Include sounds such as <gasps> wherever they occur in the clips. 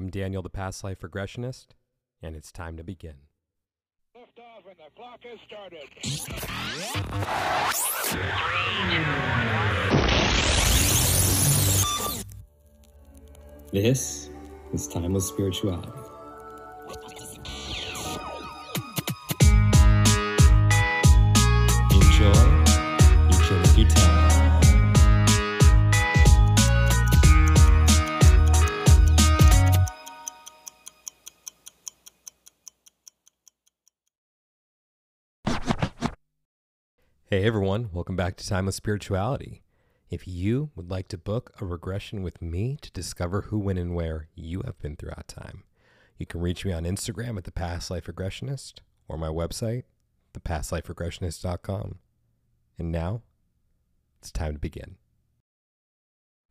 I'm Daniel, the past life regressionist, and it's time to begin. Lift off and the clock has started. This is Timeless Spirituality. Hey everyone, welcome back to Timeless Spirituality. If you would like to book a regression with me to discover who, when, and where you have been throughout time, you can reach me on Instagram at the Past Life Regressionist or my website, thepastliferegressionist.com. And now, it's time to begin.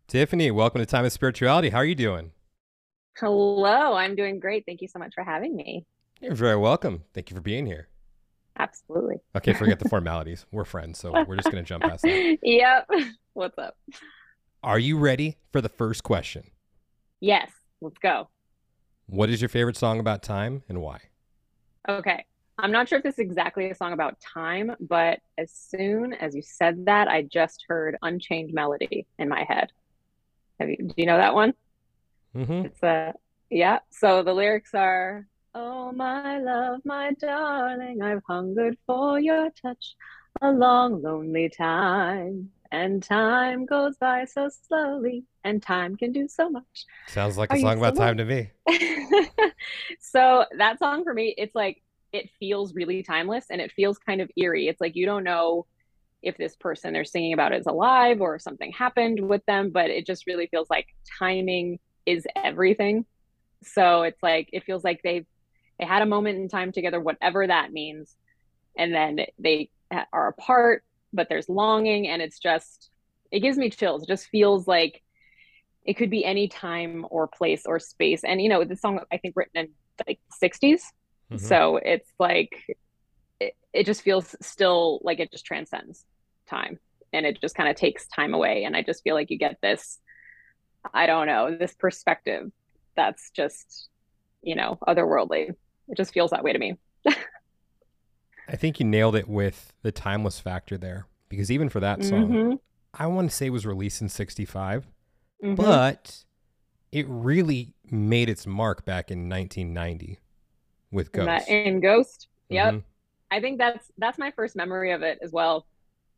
Tiffany, welcome to Timeless Spirituality. How are you doing? Hello, I'm doing great. Thank you so much for having me. You're very welcome. Thank you for being here. Absolutely. Okay, forget the <laughs> formalities. We're friends, so we're just going to jump past that. <laughs> yep. What's up? Are you ready for the first question? Yes, let's go. What is your favorite song about time and why? Okay. I'm not sure if this is exactly a song about time, but as soon as you said that, I just heard Unchained Melody in my head. Have you, do you know that one? Mm-hmm. It's a, yeah. So the lyrics are, Oh, my love, my darling, I've hungered for your touch a long, lonely time. And time goes by so slowly, and time can do so much. Sounds like Are a song about time to me. <laughs> so that song for me, it's like it feels really timeless and it feels kind of eerie. It's like you don't know if this person they're singing about is alive or if something happened with them, but it just really feels like timing is everything. So it's like it feels like they they had a moment in time together, whatever that means, and then they are apart, but there's longing, and it's just it gives me chills. It just feels like it could be any time or place or space. And you know, the song I think written in like 60s. Mhm. So it's like it, it just feels still like it just transcends time and it just kind of takes time away. And I just feel like you get this, I don't know, this perspective that's just, you know, otherworldly. It just feels that way to me. <laughs> I think you nailed it with the timeless factor there because even for that song, Mhm, I want to say it was released in 65, mhm. but it really made its mark back in 1990 with And Ghost. that- in Ghost. Yep. Mhm. I think that's that's my first memory of it as well.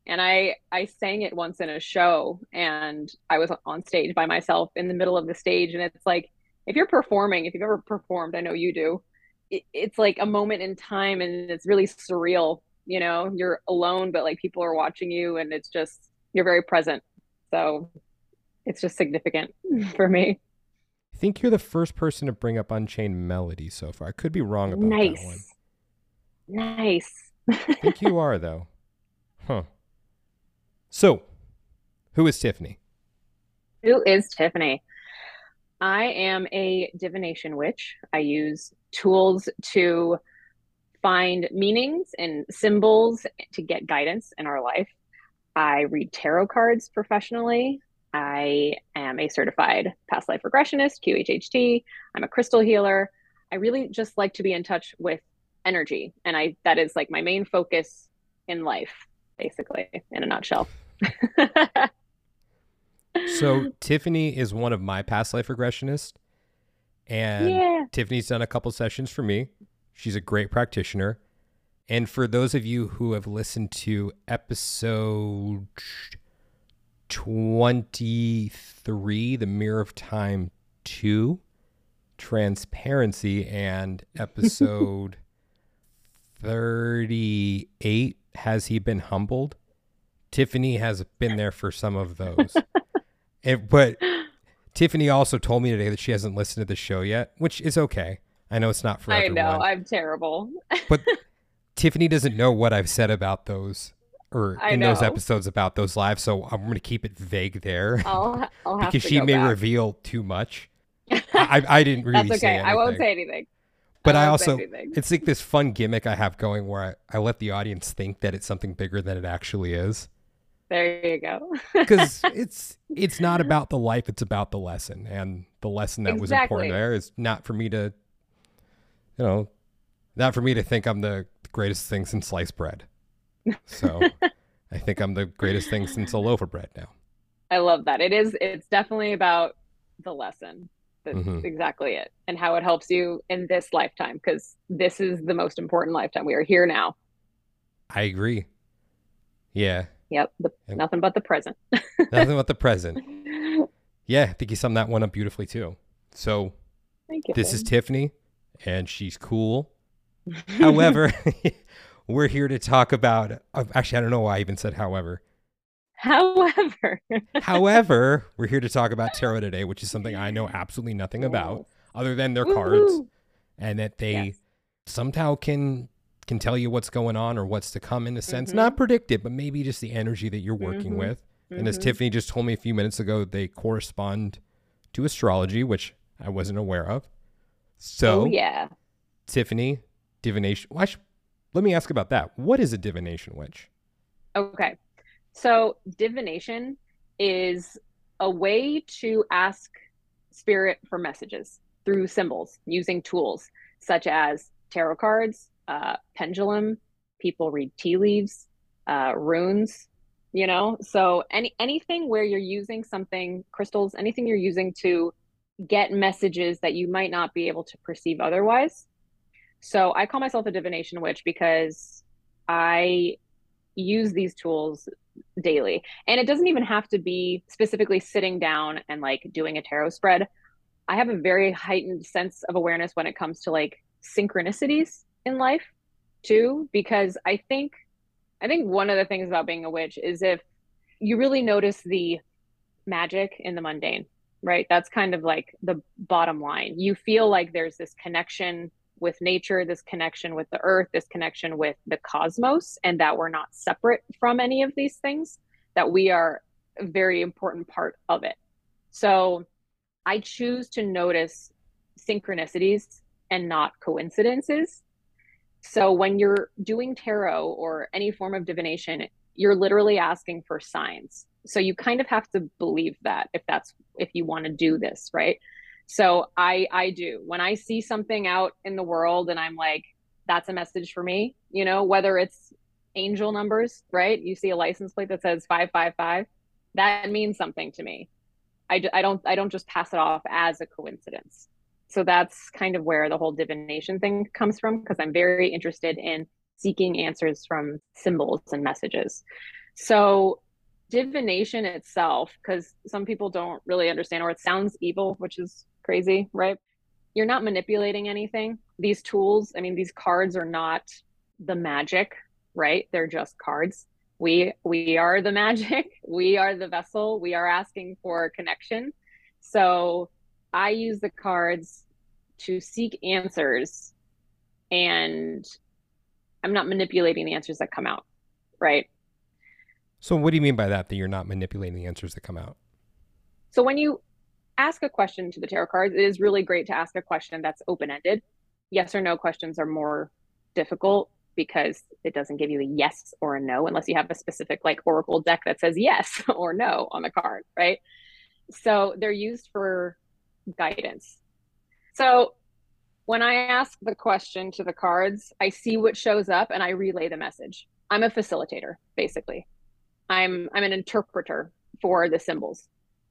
And I I sang it once in a show and I was on stage by myself in the middle of the stage and it's like if you're performing, if you've ever performed, I know you do. It, it's like a moment in time and it's really surreal, you know. You're alone but like people are watching you and it's just you're very present. So it's just significant <laughs> for me. I think you're the first person to bring up Unchained Melody so far. I could be wrong about that one. Nice. Nice. I think you are, though. <laughs> Huh. So, who is Tiffany? Who is Tiffany? I am a divination witch. I use tools to find meanings and symbols to get guidance in our life. I read tarot cards professionally. I am a certified past life regressionist, QHHT. I'm a crystal healer. I really just like to be in touch with energy, and I that is like my main focus in life, basically, in a nutshell. <laughs> So, Tiffany is one of my past life regressionists, and yeah. Tiffany's done a couple sessions for me. She's a great practitioner. And for those of you who have listened to episode 23, The Mirror of Time 2, Transparency, and <laughs> episode 38, Has He Been Humbled? Tiffany has been there for some of those. <laughs> It- but Tiffany also told me today that she hasn't listened to the show yet, which is okay. I know it's not for everyone. I know, I'm terrible. but <laughs> Tiffany doesn't know what I've said about those or I in those episodes about those lives, so I'm going to keep it vague there I'll I'll <laughs> have because she may back. reveal too much. <laughs> I, I didn't really That's say okay. I won't say anything. But I won't also, it's like this fun gimmick I have going where I, I let the audience think that it's something bigger than it actually is. There you go. <laughs> because it's it's not about the life it's about the lesson and the lesson that was important there is not for me to you know not for me to think i'm the greatest thing since sliced bread so <laughs> i think i'm the greatest thing since a loaf of bread now I love that. It is, it's definitely about the lesson. That's Mhm. exactly it. And how it helps you in this lifetime, because this is the most important lifetime. We are here now. i agree yeah Yep. The, Yep. nothing but the present. <laughs> nothing but the present <laughs> yeah i think you summed that one up beautifully too so Thank you. this is tiffany and she's cool <laughs> however we're here to talk about uh, actually i don't know why i even said however However, However, we're here to talk about tarot today, which is something I know absolutely nothing about other than their cards and that they Yes. somehow can can tell you what's going on or what's to come in a sense. Mhm. Not predict it, but maybe just the energy that you're working Mhm. with. And as Mhm. Tiffany just told me a few minutes ago, they correspond to astrology, which I wasn't aware of. So, oh yeah. Tiffany, divination. Well, should- let me ask about that. What is a divination witch? Okay. So divination is a way to ask spirit for messages through symbols using tools such as tarot cards, uh, pendulum, people read tea leaves, uh, runes, you know? So any anything where you're using something, crystals, anything you're using to get messages that you might not be able to perceive otherwise. So I call myself a divination witch because I use these tools daily. And it doesn't even have to be specifically sitting down and like doing a tarot spread. I have a very heightened sense of awareness when it comes to like synchronicities in life too because I think I think one of the things about being a witch is if you really notice the magic in the mundane, right? That's kind of like the bottom line. You feel like there's this connection with nature, this connection with the earth, this connection with the cosmos, and that we're not separate from any of these things, that we are a very important part of it. So I choose to notice synchronicities and not coincidences. So when you're doing tarot or any form of divination, you're literally asking for signs. So you kind of have to believe that if that's if you want to do this, right? So I I do. When I see something out in the world and I'm like that's a message for me, you know, whether it's angel numbers, right? You see a license plate that says 555, that means something to me. I, I don't I don't just pass it off as a coincidence. So that's kind of where the whole divination thing comes from because I'm very interested in seeking answers from symbols and messages. So divination itself because some people don't really understand or it sounds evil, which is crazy, right? You're not manipulating anything. These tools, I mean these cards are not the magic, right? They're just cards. We we are the <laughs> magic. We are the vessel. We are asking for connection. So I use the cards to seek answers and I'm not manipulating the answers that come out, right? So, what do you mean by that? That you're not manipulating the answers that come out? So when you ask a question to the tarot cards, it is really great to ask a question that's open-ended. Yes or no questions are more difficult because it doesn't give you a yes or a no unless you have a specific like oracle deck that says yes <laughs> or no on the card, right? So they're used for guidance. So when I ask the question to the cards, I see what shows up and I relay the message. I'm a facilitator, basically. I'm I'm an interpreter for the symbols.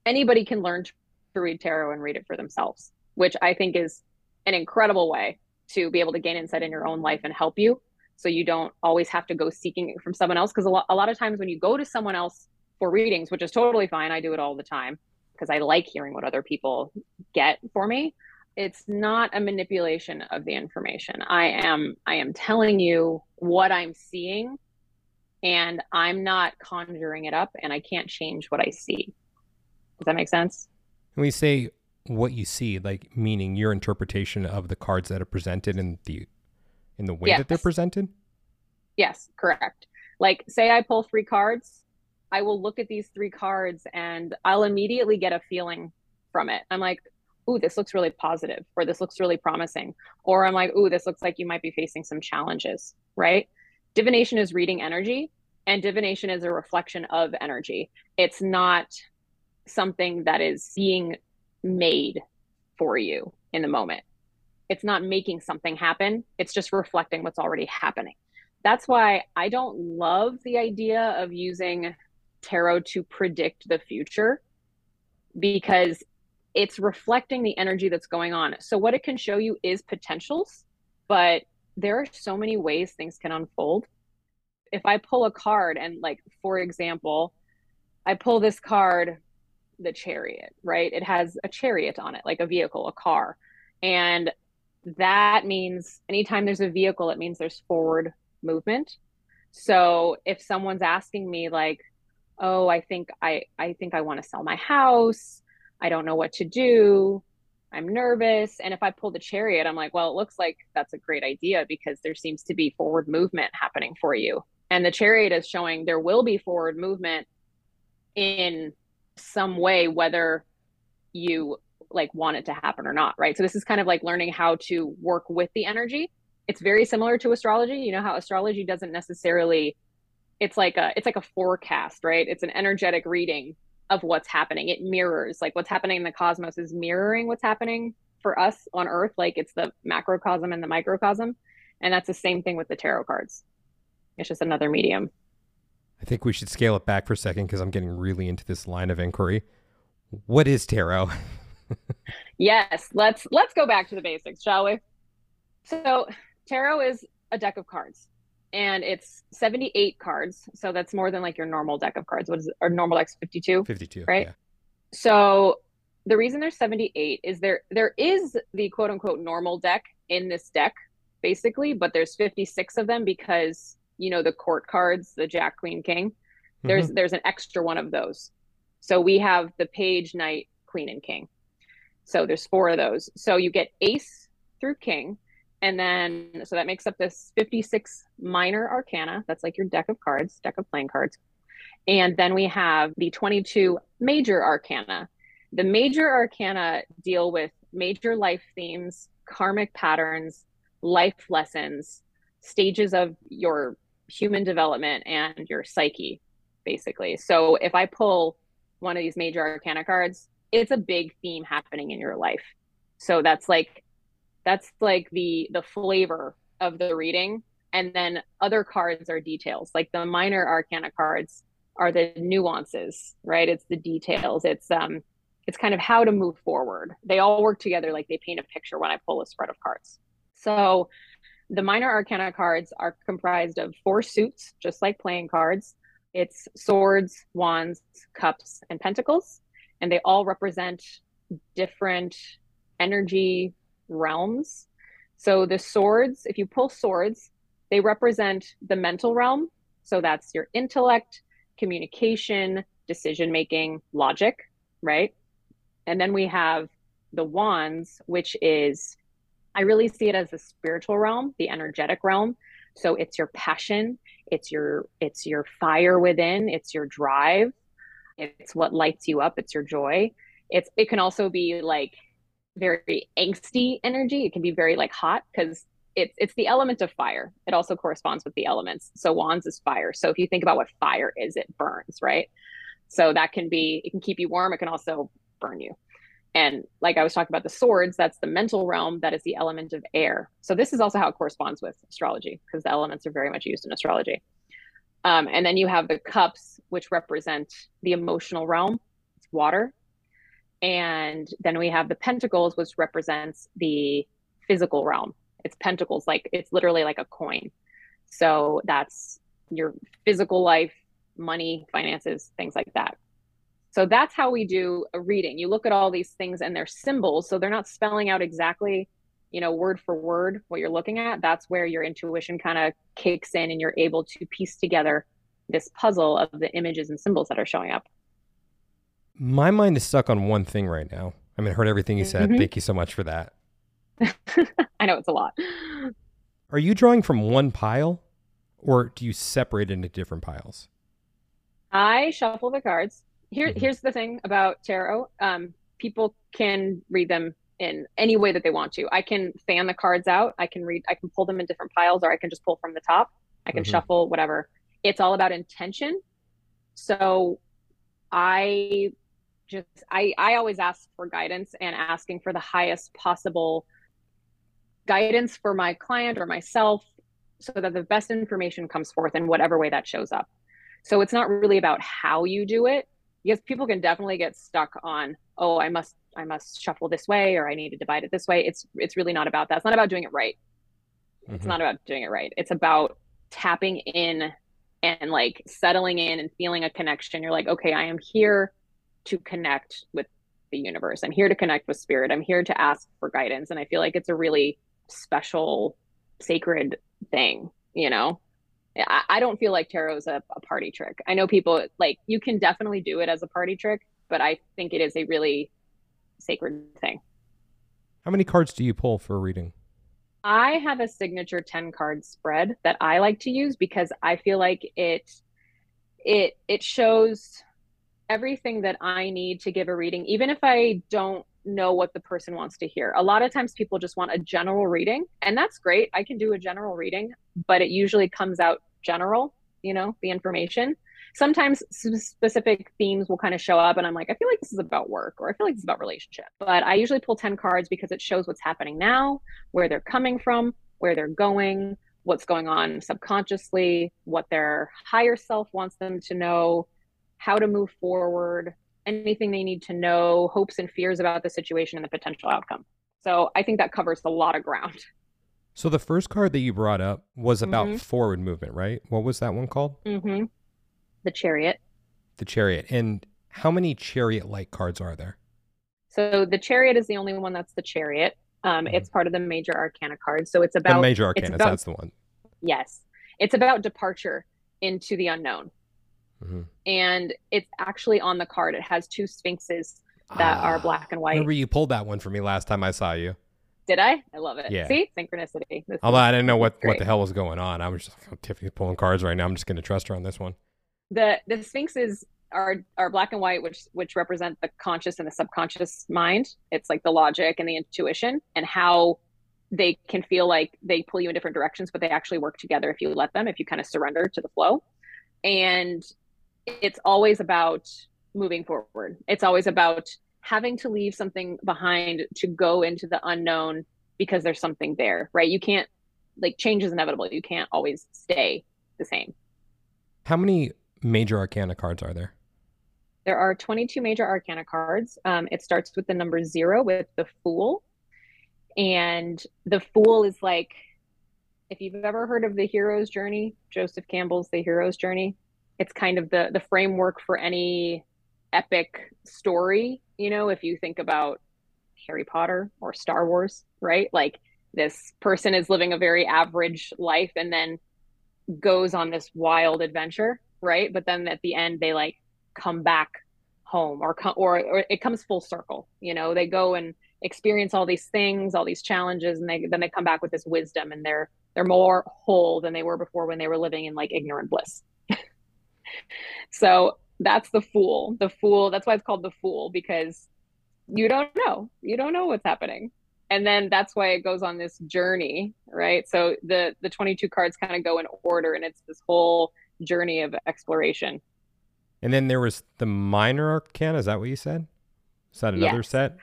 Anybody can learn to read tarot and read it for themselves, which I think is an incredible way to be able to gain insight in your own life and help you so you don't always have to go seeking it from someone else because a lot, a lot of times when you go to someone else for readings which is totally fine i do it all the time because i like hearing what other people get for me. It's not a manipulation of the information. I am i am telling you what i'm seeing and i'm not conjuring it up and i can't change what i see. Does that make sense? When we say what you see, like meaning your interpretation of the cards that are presented in the in the way that they're presented. Yes, correct. Like, say I pull three cards, I will look at these three cards and I'll immediately get a feeling from it. I'm like, ooh, this looks really positive, or this looks really promising. Or I'm like, ooh, this looks like you might be facing some challenges, right? Divination is reading energy. And divination is a reflection of energy. It's not something that is being made for you in the moment. It's not making something happen, it's just reflecting what's already happening. That's why I don't love the idea of using tarot to predict the future because it's reflecting the energy that's going on. So, what it can show you is potentials, but there are so many ways things can unfold. If I pull a card, and like, for example, I pull this card, the chariot, right? It has a chariot on it, like a vehicle, a car. And that means anytime there's a vehicle, it means there's forward movement. So if someone's asking me, like, oh, I think I, I think I want to sell my house, I don't know what to do. I'm nervous. And if I pull the chariot, I'm like, well, it looks like that's a great idea because there seems to be forward movement happening for you. And the chariot is showing there will be forward movement in some way, whether you like want it to happen or not. Right. So this is kind of like learning how to work with the energy. It's very similar to astrology. You know how astrology doesn't necessarily it's like a it's like a forecast, right? It's an energetic reading of what's happening. It mirrors like what's happening in the cosmos is mirroring what's happening for us on Earth. Like it's the macrocosm and the microcosm. And that's the same thing with the tarot cards. It's just another medium. I think we should scale it back for a second because I'm getting really into this line of inquiry. What is tarot? <laughs> yes, let's let's go back to the basics, shall we? So, tarot is a deck of cards and it's 78 cards. So that's more than like your normal deck of cards. What is it? Our normal deck's 52. 52. Right. Yeah. So the reason there's 78 is there there is the quote unquote normal deck in this deck, basically, but there's 56 of them because you know the court cards, the Jack, Queen, King. There's mm-hmm. there's an extra one of those. So we have the page, knight, queen, and king. So there's four of those. So you get ace through king and then, so that makes up this 56 minor arcana. That's like your deck of cards, deck of playing cards. And then we have the 22 major arcana. The major arcana deal with major life themes, karmic patterns, life lessons, stages of your human development and your psyche, basically. So if I pull one of these major arcana cards, it's a big theme happening in your life. So that's like that's like the the flavor of the reading. And then other cards are details. Like the minor arcana cards are the nuances right? It's the details. It's um it's kind of how to move forward. They all work together like they paint a picture when i pull a spread of cards. So the minor arcana cards are comprised of four suits just like playing cards. It's swords wands cups and pentacles. And they all represent different energy realms. So the swords, if you pull swords, they represent the mental realm. So that's your intellect, communication, decision making, logic, right? And then we have the wands, which is, I really see it as the spiritual realm, the energetic realm. So it's your passion, it's your it's your fire within, it's your drive, it's what lights you up, it's your joy. It's it can also be like very angsty energy. It can be very like hot because it's it's the element of fire. It also corresponds with the elements. So wands is fire. So if you think about what fire is, it burns, right? So that can be it can keep you warm. It can also burn you. And like I was talking about the swords, that's the mental realm. That is the element of air. So this is also how it corresponds with astrology because the elements are very much used in astrology. Um, and then you have the cups, which represent the emotional realm. It's water and then we have the pentacles which represents the physical realm. It's pentacles like it's literally like a coin. So that's your physical life money finances things like that. So that's how we do a reading. You look at all these things and they're symbols so they're not spelling out exactly you know word for word what you're looking at. That's where your intuition kind of kicks in and you're able to piece together this puzzle of the images and symbols that are showing up my mind is stuck on one thing right now. I mean, I heard everything you said. Mm-hmm. Thank you so much for that. <laughs> I know it's a lot. Are you drawing from one pile or do you separate into different piles? I shuffle the cards. Here, mm-hmm. Here's the thing about tarot um, people can read them in any way that they want to. I can fan the cards out. I can read, I can pull them in different piles or I can just pull from the top. I can mm-hmm. shuffle, whatever. it's all about intention. So I just I I always ask for guidance and asking for the highest possible guidance for my client or myself so that the best information comes forth in whatever way that shows up. So it's not really about how you do it because people can definitely get stuck on oh I must I must shuffle this way or I need to divide it this way. It's it's really not about that. It's not about doing it right. Mm-hmm. It's not about doing it right. It's about tapping in and like settling in and feeling a connection. You're like, okay, I am here to connect with the universe. I'm here to connect with spirit. I'm here to ask for guidance. And I feel like it's a really special, sacred thing, you know? I, I don't feel like tarot is a, a party trick. I know people like you can definitely do it as a party trick, but I think it is a really sacred thing. How many cards do you pull for a reading? I have a signature 10 card spread that I like to use because I feel like it it it shows everything that I need to give a reading even if I don't know what the person wants to hear. A lot of times people just want a general reading and that's great. I can do a general reading, but it usually comes out general, you know, the information sometimes specific themes will kind of show up and i'm like i feel like this is about work or i feel like this is about relationship but i usually pull 10 cards because it shows what's happening now where they're coming from where they're going what's going on subconsciously what their higher self wants them to know how to move forward anything they need to know hopes and fears about the situation and the potential outcome so i think that covers a lot of ground so the first card that you brought up was about mm-hmm. forward movement right what was that one called mm-hmm the chariot. The chariot. And how many chariot like cards are there? So the chariot is the only one that's the chariot. Um, mm-hmm. It's part of the major arcana cards. So it's about the major arcana. About, that's the one. Yes, it's about departure into the unknown, mm-hmm. and it's actually on the card. It has two sphinxes that ah, are black and white. Remember, you pulled that one for me last time I saw you. Did I? I love it. Yeah. See, synchronicity. This Although I didn't know what what the hell was going on. I was just oh, Tiffany's pulling cards right now. I'm just going to trust her on this one the the sphinxes are are black and white which which represent the conscious and the subconscious mind it's like the logic and the intuition and how they can feel like they pull you in different directions but they actually work together if you let them if you kind of surrender to the flow and it's always about moving forward it's always about having to leave something behind to go into the unknown because there's something there right you can't like change is inevitable you can't always stay the same how many major arcana cards are there? There are 22 major arcana cards. Um, it starts with the number zero with the Fool. And the Fool is like, if you've ever heard of the hero's journey, Joseph Campbell's The Hero's Journey, it's kind of the the framework for any epic story. You know, if you think about Harry Potter or Star Wars, right? Like this person is living a very average life and then goes on this wild adventure right? But then at the end, they like come back home or come or, or it comes full circle. You know, they go and experience all these things, all these challenges, and they then they come back with this wisdom, and they're they're more whole than they were before when they were living in like ignorant bliss. So that's the fool. The fool. That's why it's called the fool because you don't know. You don't know what's happening and then that's why it goes on this journey right so the the 22 cards kind of go in order and it's this whole journey of exploration. And then there was the minor arcana. Is that what you said? Is that another yes. set?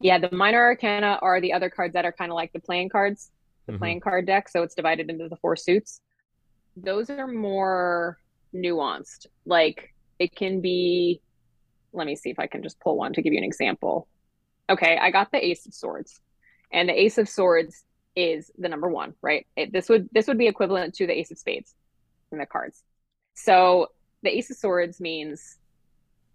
Yeah, the minor arcana are the other cards that are kind of like the playing cards, the mm-hmm. playing card deck. So it's divided into the four suits. Those are more nuanced. Like it can be, let me see if I can just pull one to give you an example. Okay, I got the Ace of Swords, and the Ace of Swords is the number one, right? It, this would this would be equivalent to the Ace of Spades in the cards. So the Ace of Swords means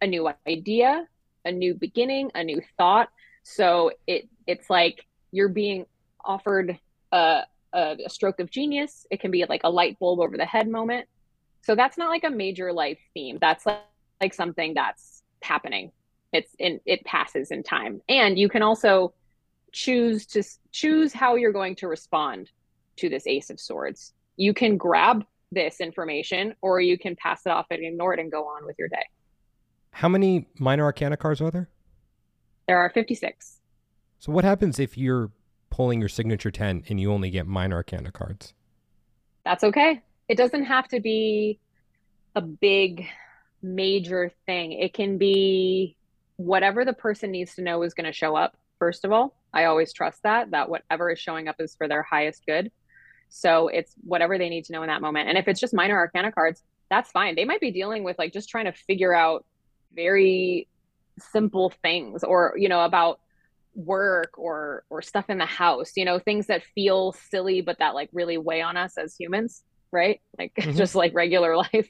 a new idea, a new beginning, a new thought. So it it's like you're being offered a, a, a stroke of genius. It can be like a light bulb over the head moment. So that's not like a major life theme. That's like, like something that's happening. It's in it passes in time. And you can also choose to choose how you're going to respond to this ace of swords. You can grab this information, or you can pass it off and ignore it and go on with your day. How many minor arcana cards are there? There are 56. So, what happens if you're pulling your signature 10 and you only get minor arcana cards? That's okay. It doesn't have to be a big major thing. It can be whatever the person needs to know is going to show up. First of all, I always trust that that whatever is showing up is for their highest good. So it's whatever they need to know in that moment. And if it's just minor arcana cards, that's fine. They might be dealing with like just trying to figure out very simple things or, you know, about work or or stuff in the house, you know, things that feel silly but that like really weigh on us as humans, right? Like <laughs> Mhm. just like regular <laughs> life.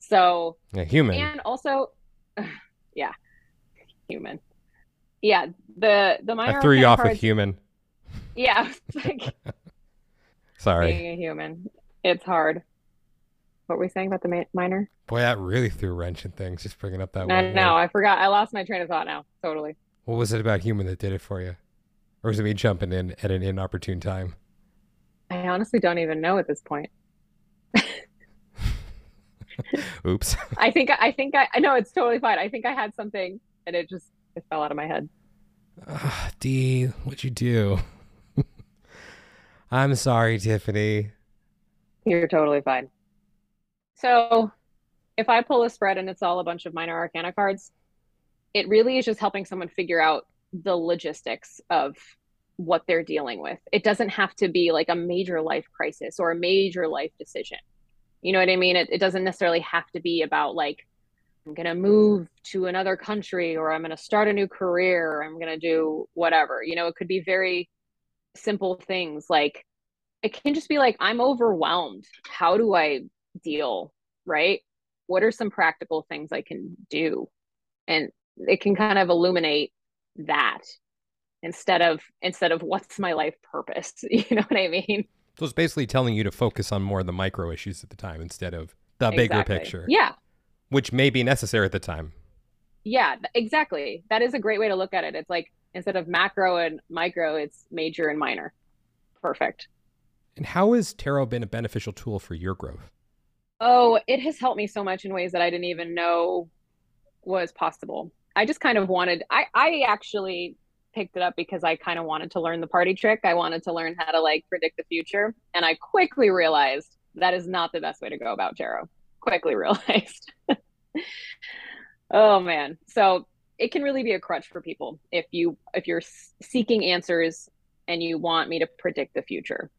So, Yeah, human. and also <sighs> yeah, human. Yeah, the the minor I threw you off cards, with human. <laughs> Yeah, like Sorry. being a human. It's hard. What were we saying about the ma- minor? Boy, that really threw a wrench in things, just bringing up that No, one. no, word. I forgot. I lost my train of thought now. Totally. What was it about human that did it for you? Or was it me jumping in at an inopportune time? I honestly don't even know at this point. <laughs> Oops. I <laughs> think I think I I know it's totally fine. I think I had something and it just it fell out of my head. Ah, D, what'd you do? <laughs> I'm sorry, Tiffany. You're totally fine. So, if I pull a spread and it's all a bunch of minor arcana cards, it really is just helping someone figure out the logistics of what they're dealing with. It doesn't have to be like a major life crisis or a major life decision. You know what I mean? It, it doesn't necessarily have to be about like, I'm going to move to another country or I'm going to start a new career I'm going to do whatever. You know, it could be very simple things like, it can just be like, I'm overwhelmed. How do I deal? Right? What are some practical things I can do? And it can kind of illuminate that instead of instead of what's my life purpose <laughs> you know what i mean So it's basically telling you to focus on more of the micro issues at the time instead of the bigger Exactly. picture, yeah. Which may be necessary at the time. yeah exactly. That is a great way to look at it. It's like instead of macro and micro it's major and minor. Perfect. And how has tarot been a beneficial tool for your growth? oh it has helped me so much in ways that i didn't even know was possible. I just kind of wanted i i actually picked it up because i kind of wanted to learn the party trick. I wanted to learn how to like predict the future. And i quickly realized that is not the best way to go about tarot. Quickly <laughs> realized. Oh man. So it can really be a crutch for people if you if you're seeking answers and you want me to predict the future.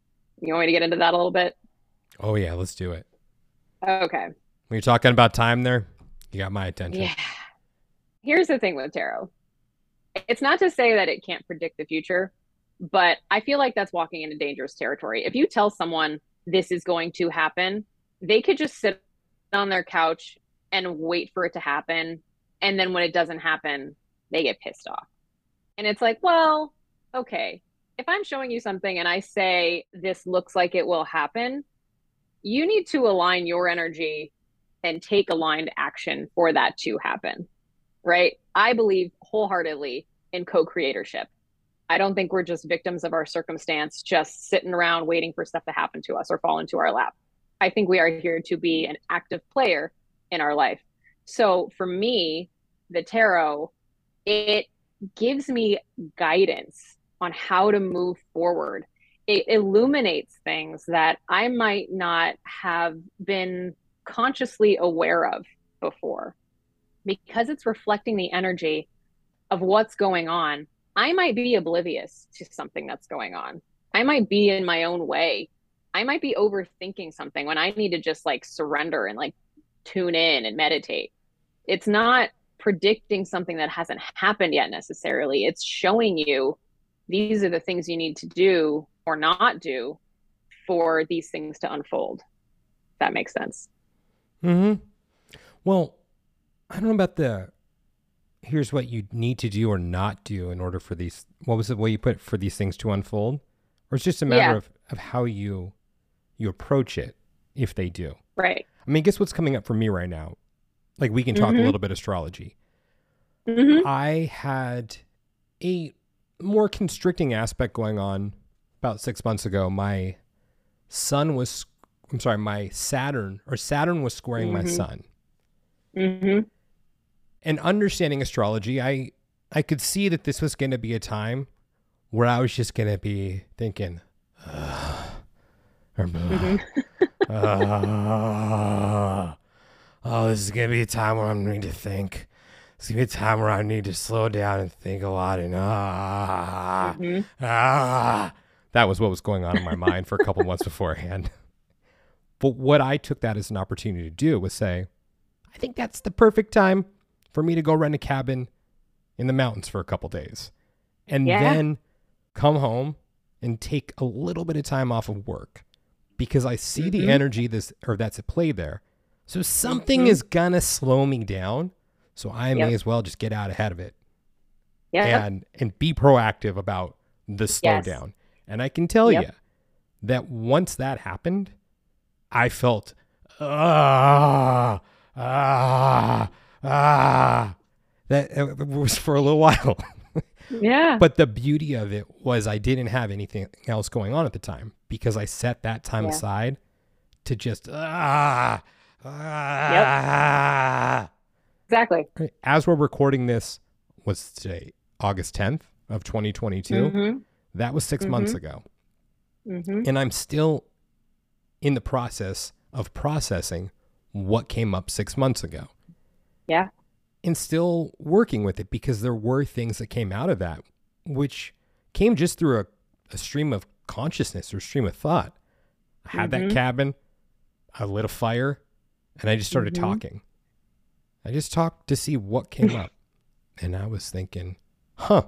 You want me to get into that a little bit? Oh, yeah, let's do it. okay. When you're talking about time there, you got my attention. Yeah. Here's the thing with tarot. It's not to say that it can't predict the future, but I feel like that's walking into dangerous territory. If you tell someone this is going to happen, they could just sit on their couch and wait for it to happen. And then when it doesn't happen, they get pissed off. And it's like, well, okay, if I'm showing you something and I say this looks like it will happen, you need to align your energy and take aligned action for that to happen. Right? I believe wholeheartedly in co creatorship. I don't think we're just victims of our circumstance, just sitting around waiting for stuff to happen to us or fall into our lap. I think we are here to be an active player in our life. So for me, the tarot, it gives me guidance on how to move forward. It illuminates things that I might not have been consciously aware of before because it's reflecting the energy of what's going on. I might be oblivious to something that's going on. I might be in my own way. I might be overthinking something when I need to just like surrender and like tune in and meditate. It's not predicting something that hasn't happened yet necessarily. It's showing you these are the things you need to do or not do for these things to unfold. If that makes sense. Hmm. Well, I don't know about the. Here's what you need to do or not do in order for these. What was the way you put it, for these things to unfold, or it's just a matter Yeah. of of how you you approach it if they do. Right. I mean, guess what's coming up for me right now? Like we can talk a Mhm. little bit astrology. hmm I had a more constricting aspect going on about six months ago. My sun was, I'm sorry, my Saturn or Saturn was squaring my sun. Mhm. sun. And understanding astrology, I I could see that this was going to be a time where I was just going to be thinking, "Ugh," or. Uh, oh, this is gonna be a time where I need to think. It's gonna be a time where I need to slow down and think a lot. And ah, Mhm. ah, that was what was going on in my mind for a couple months beforehand. But what I took that as an opportunity to do was say, I think that's the perfect time for me to go rent a cabin in the mountains for a couple days, and Yeah. then come home and take a little bit of time off of work because I see the Mhm. energy this or that's at play there. So something Mhm. is gonna slow me down. So I may as well just get out ahead of it Yeah. and and be proactive about the Yes. slowdown. And I can tell Yep. you that once that happened, I felt ah ah ah that it was for a little while. <laughs> yeah. But the beauty of it was I didn't have anything else going on at the time because I set that time Yeah. aside to just ah ah. exactly. As we're recording this, was today August 10th of 2022. hmm That was 6 months ago, hmm and I'm still in the process of processing what came up six months ago. Yeah. and still working with it because there were things that came out of that, which came just through a, a stream of consciousness or stream of thought. I had Mhm. that cabin, I lit a fire, and I just started Mhm. talking. I just talked to see what came <laughs> up. And I was thinking, huh,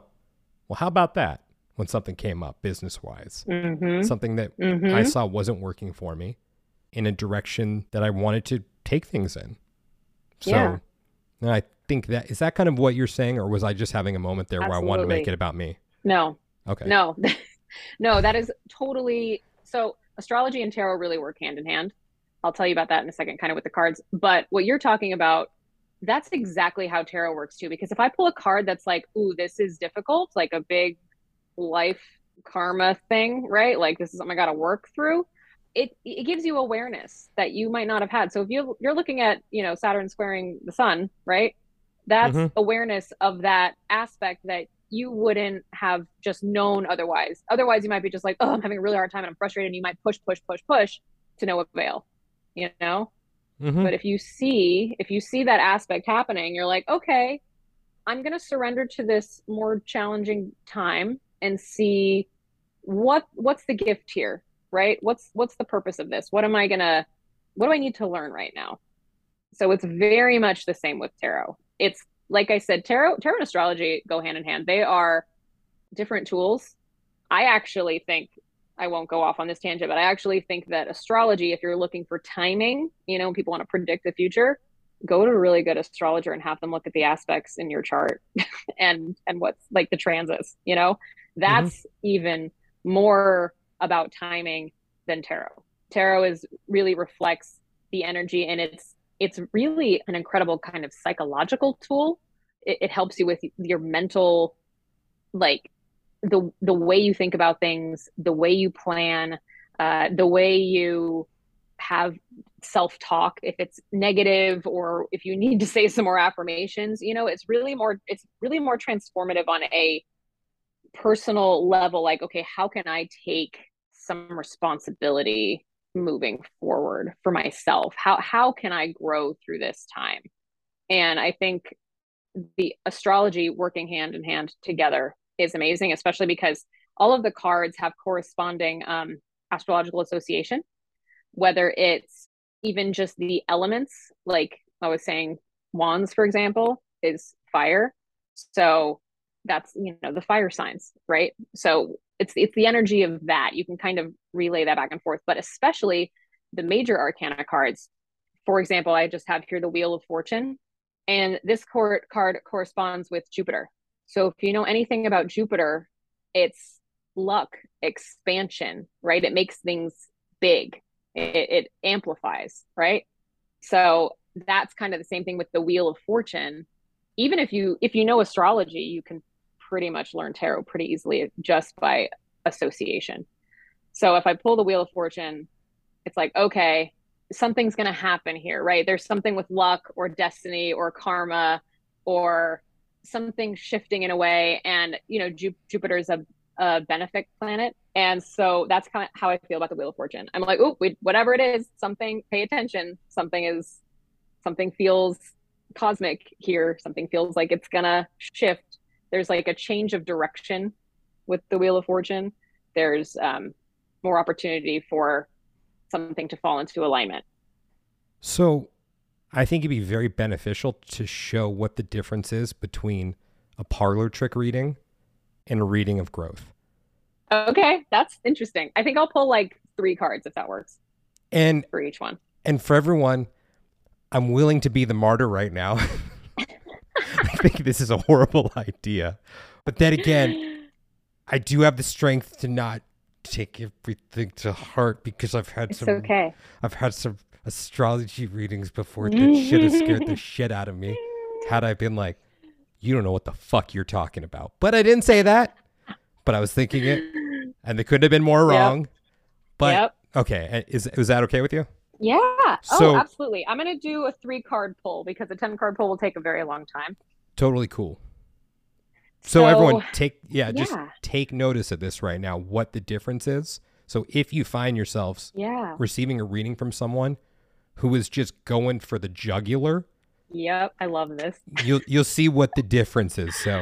well, how about that when something came up business wise? hmm Something that hmm I saw wasn't working for me in a direction that I wanted to take things in. So Yeah. And I think that is that kind of what you're saying, or was I just having a moment there where I wanted to make it about me? No, Okay. no, <laughs> no, that is totally so. Astrology and tarot really work hand in hand. I'll tell you about that in a second, kind of with the cards. But what you're talking about, that's exactly how tarot works too. Because if I pull a card that's like, ooh, this is difficult, like a big life karma thing, right? Like this is something I got to work through. It it gives you awareness that you might not have had. So if you you're looking at you know Saturn squaring the sun, right? That's Mhm. awareness of that aspect that you wouldn't have just known otherwise. Otherwise, you might be just like, oh, I'm having a really hard time and I'm frustrated. And you might push, push, push, push to no avail, you know? Mhm. But if you see, if you see that aspect happening, you're like, okay, I'm going to surrender to this more challenging time and see what what's the gift here, right? What's what's the purpose of this? What am I going to what do I need to learn right now? So it's very much the same with tarot. It's like I said, tarot tarot and astrology go hand in hand. They are different tools. I actually think I won't go off on this tangent, but I actually think that astrology, if you're looking for timing, you know, people want to predict the future, go to a really good astrologer and have them look at the aspects in your chart <laughs> and and what's like the transits, you know. Mm-hmm. That's even more about timing than tarot. Tarot is really reflects the energy and it's it's really an incredible kind of psychological tool. It, it helps you with your mental like the the way you think about things, the way you plan, uh, the way you have self talk. If it's negative or if you need to say some more affirmations, you know, it's really more it's really more transformative on a personal level. Like, okay, how can I take some responsibility moving forward for myself? How how can I grow through this time? And I think the astrology working hand in hand together is amazing, especially because all of the cards have corresponding um, astrological association, whether it's even just the elements, like I was saying, wands, for example, is fire. So that's you know the fire signs, right? So it's it's the energy of that. You can kind of relay that back and forth, but especially the major arcana cards. For example, I just have here the Wheel of Fortune, and this card card corresponds with Jupiter. So if you know anything about Jupiter, it's luck, expansion, right? It makes things big. It, it amplifies, right? So that's kind of the same thing with the Wheel of Fortune. Even if you if you know astrology, you can pretty much learn tarot pretty easily just by association. So if I pull the Wheel of Fortune, it's like, okay, something's going to happen here, right? There's something with luck or destiny or karma or something shifting in a way. And, you know, Ju- Jupiter's a, a benefic planet. And so that's kind of how I feel about the Wheel of Fortune. I'm like, oh, whatever it is, something, pay attention. Something is, something feels cosmic here. Something feels like it's gonna shift. There's like a change of direction with the Wheel of Fortune. There's um, more opportunity for something to fall into alignment. So I think it'd be very beneficial to show what the difference is between a parlor trick reading and a reading of growth. Okay, that's interesting. I think I'll pull like three cards if that works. And for each one. And for everyone, I'm willing to be the martyr right now. <laughs> <laughs> I think this is a horrible <laughs> idea. But then again, <gasps> I do have the strength to not take everything to heart because I've had it's some okay. I've had some astrology readings before that should have scared the <laughs> shit out of me had I been like, you don't know what the fuck you're talking about. But I didn't say that. But I was thinking it, and they couldn't have been more wrong. Yep. But yep. okay, is is that okay with you? Yeah. Oh, so, oh, absolutely. I'm gonna do a three card pull because a ten card pull will take a very long time. Totally cool. So, so everyone take yeah, yeah, just take notice of this right now. What the difference is. So if you find yourselves yeah receiving a reading from someone who is just going for the jugular. Yep, I love this. You'll you'll see what the difference is. So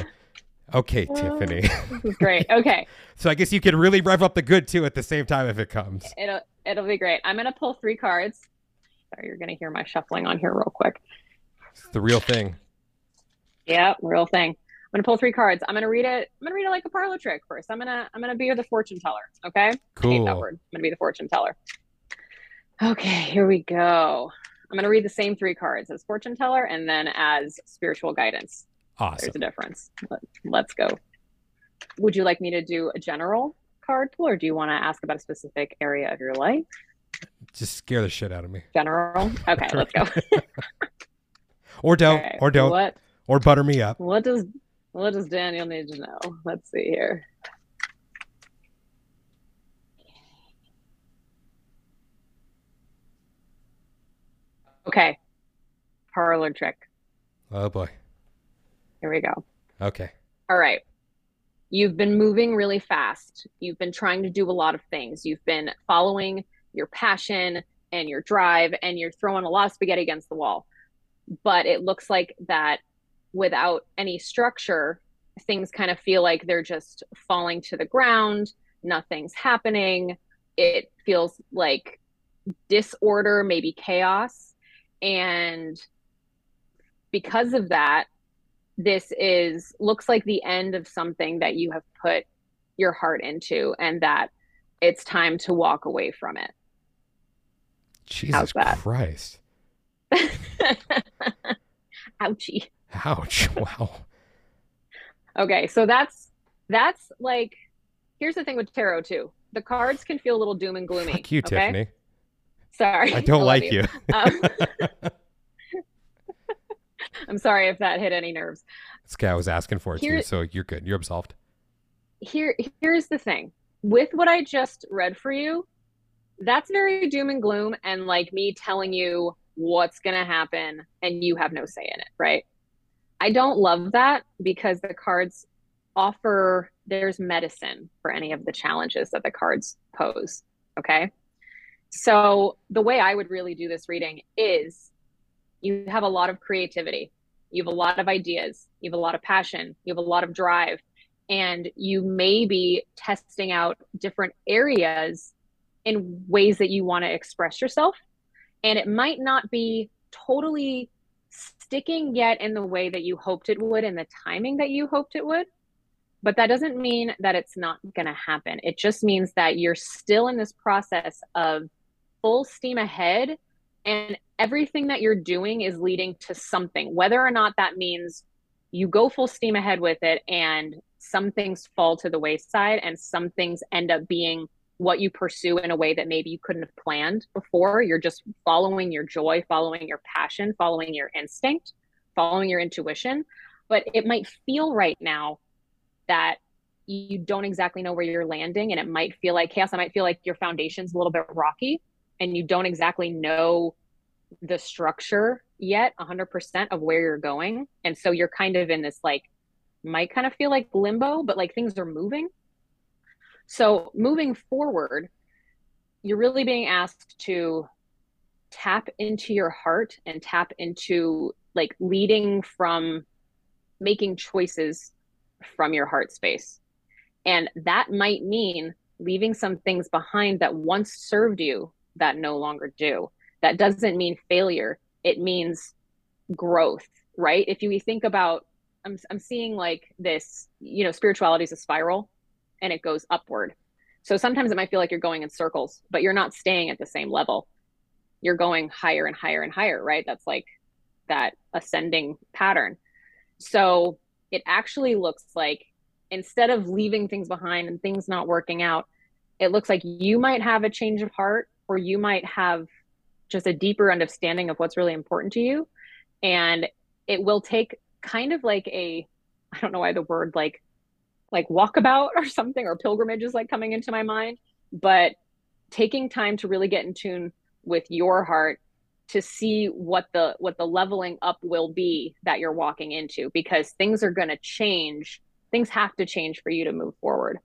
Okay, uh, Tiffany. this is great. Okay. <laughs> so I guess you can really rev up the good too at the same time if it comes. It'll it'll be great. I'm gonna pull three cards. Sorry, you're gonna hear my shuffling on here real quick. It's the real thing. Yeah, real thing. I'm gonna pull three cards. I'm gonna read it. I'm gonna read it like a parlor trick first. I'm gonna I'm gonna be the fortune teller. Okay. Cool. I hate that word. I'm gonna be the fortune teller. Okay, here we go. I'm gonna read the same three cards as fortune teller and then as spiritual guidance. Awesome. There's a difference. Let, us go. Would you like me to do a general card pull, or do you want to ask about a specific area of your life? Just scare the shit out of me. General. Okay, let's go. <laughs> or don't. Or don't. What? Or butter me up. What does What does Daniel need to know? Let's see here. Okay. Parlor trick. Oh boy. Here we go. Okay. All right. You've been moving really fast. You've been trying to do a lot of things. You've been following your passion and your drive, and you're throwing a lot of spaghetti against the wall. But it looks like that without any structure, things kind of feel like they're just falling to the ground. Nothing's happening. It feels like disorder, maybe chaos. And because of that, this is looks like the end of something that you have put your heart into and that it's time to walk away from it. Jesus Christ. <laughs> Ouchie. Ouch. <laughs> Wow. okay, so that's that's like here's the thing with tarot too. The cards can feel a little doom and gloomy. Fuck you, okay? Tiffany. Sorry. I don't I like you. you. Um, <laughs> <laughs> I'm sorry if that hit any nerves. This guy was asking for it Here, too, so you're good. You're absolved. Here, here's the thing. With what I just read for you, that's very doom and gloom, and like me telling you what's gonna happen, and you have no say in it, right? I don't love that because the cards offer there's medicine for any of the challenges that the cards pose. Okay. So the way I would really do this reading is you have a lot of creativity you have a lot of ideas you have a lot of passion you have a lot of drive and you may be testing out different areas in ways that you want to express yourself and it might not be totally sticking yet in the way that you hoped it would in the timing that you hoped it would. But that doesn't mean that it's not going to happen. It just means that you're still in this process of full steam ahead and everything that you're doing is leading to something, whether or not that means you go full steam ahead with it and some things fall to the wayside and some things end up being what you pursue in a way that maybe you couldn't have planned before. You're just following your joy, following your passion, following your instinct, following your intuition. But it might feel right now that you don't exactly know where you're landing and it might feel like chaos. It might feel like your foundation's a little bit rocky and you don't exactly know the structure yet 100% of where you're going and so you're kind of in this like might kind of feel like limbo but like things are moving So moving forward, you're really being asked to tap into your heart and tap into like leading from making choices from your heart space. And that might mean leaving some things behind that once served you that no longer do. That doesn't mean failure, it means growth, right? If you think about, I'm, I'm seeing like this, you know, spirituality is a spiral and it goes upward. So sometimes it might feel like you're going in circles, but you're not staying at the same level. You're going higher and higher and higher, right? That's like that ascending pattern. So it actually looks like instead of leaving things behind and things not working out, it looks like you might have a change of heart or you might have just a deeper understanding of what's really important to you. And it will take kind of like a, I don't know why the word like, like walkabout or something, or pilgrimage is like coming into my mind, but taking time to really get in tune with your heart to see what the what the leveling up will be that you're walking into because things are going to change. Things have to change for you to move forward.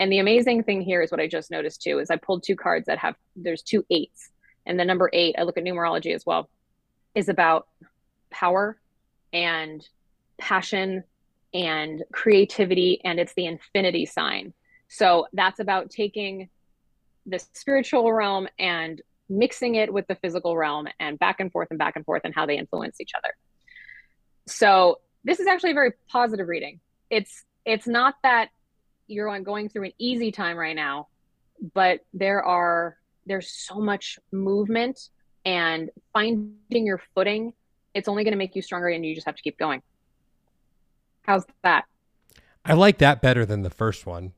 And the amazing thing here is what i just noticed too is i pulled two cards that have there's two eights. And the number eight i look at numerology as well is about power and passion and creativity and it's the infinity sign so that's about taking the spiritual realm and mixing it with the physical realm and back and forth and back and forth and how they influence each other. So this is actually a very positive reading. It's it's not that you're going through an easy time right now, but there are there's so much movement and finding your footing. It's only going to make you stronger and you just have to keep going. How's that? I like that better than the first one.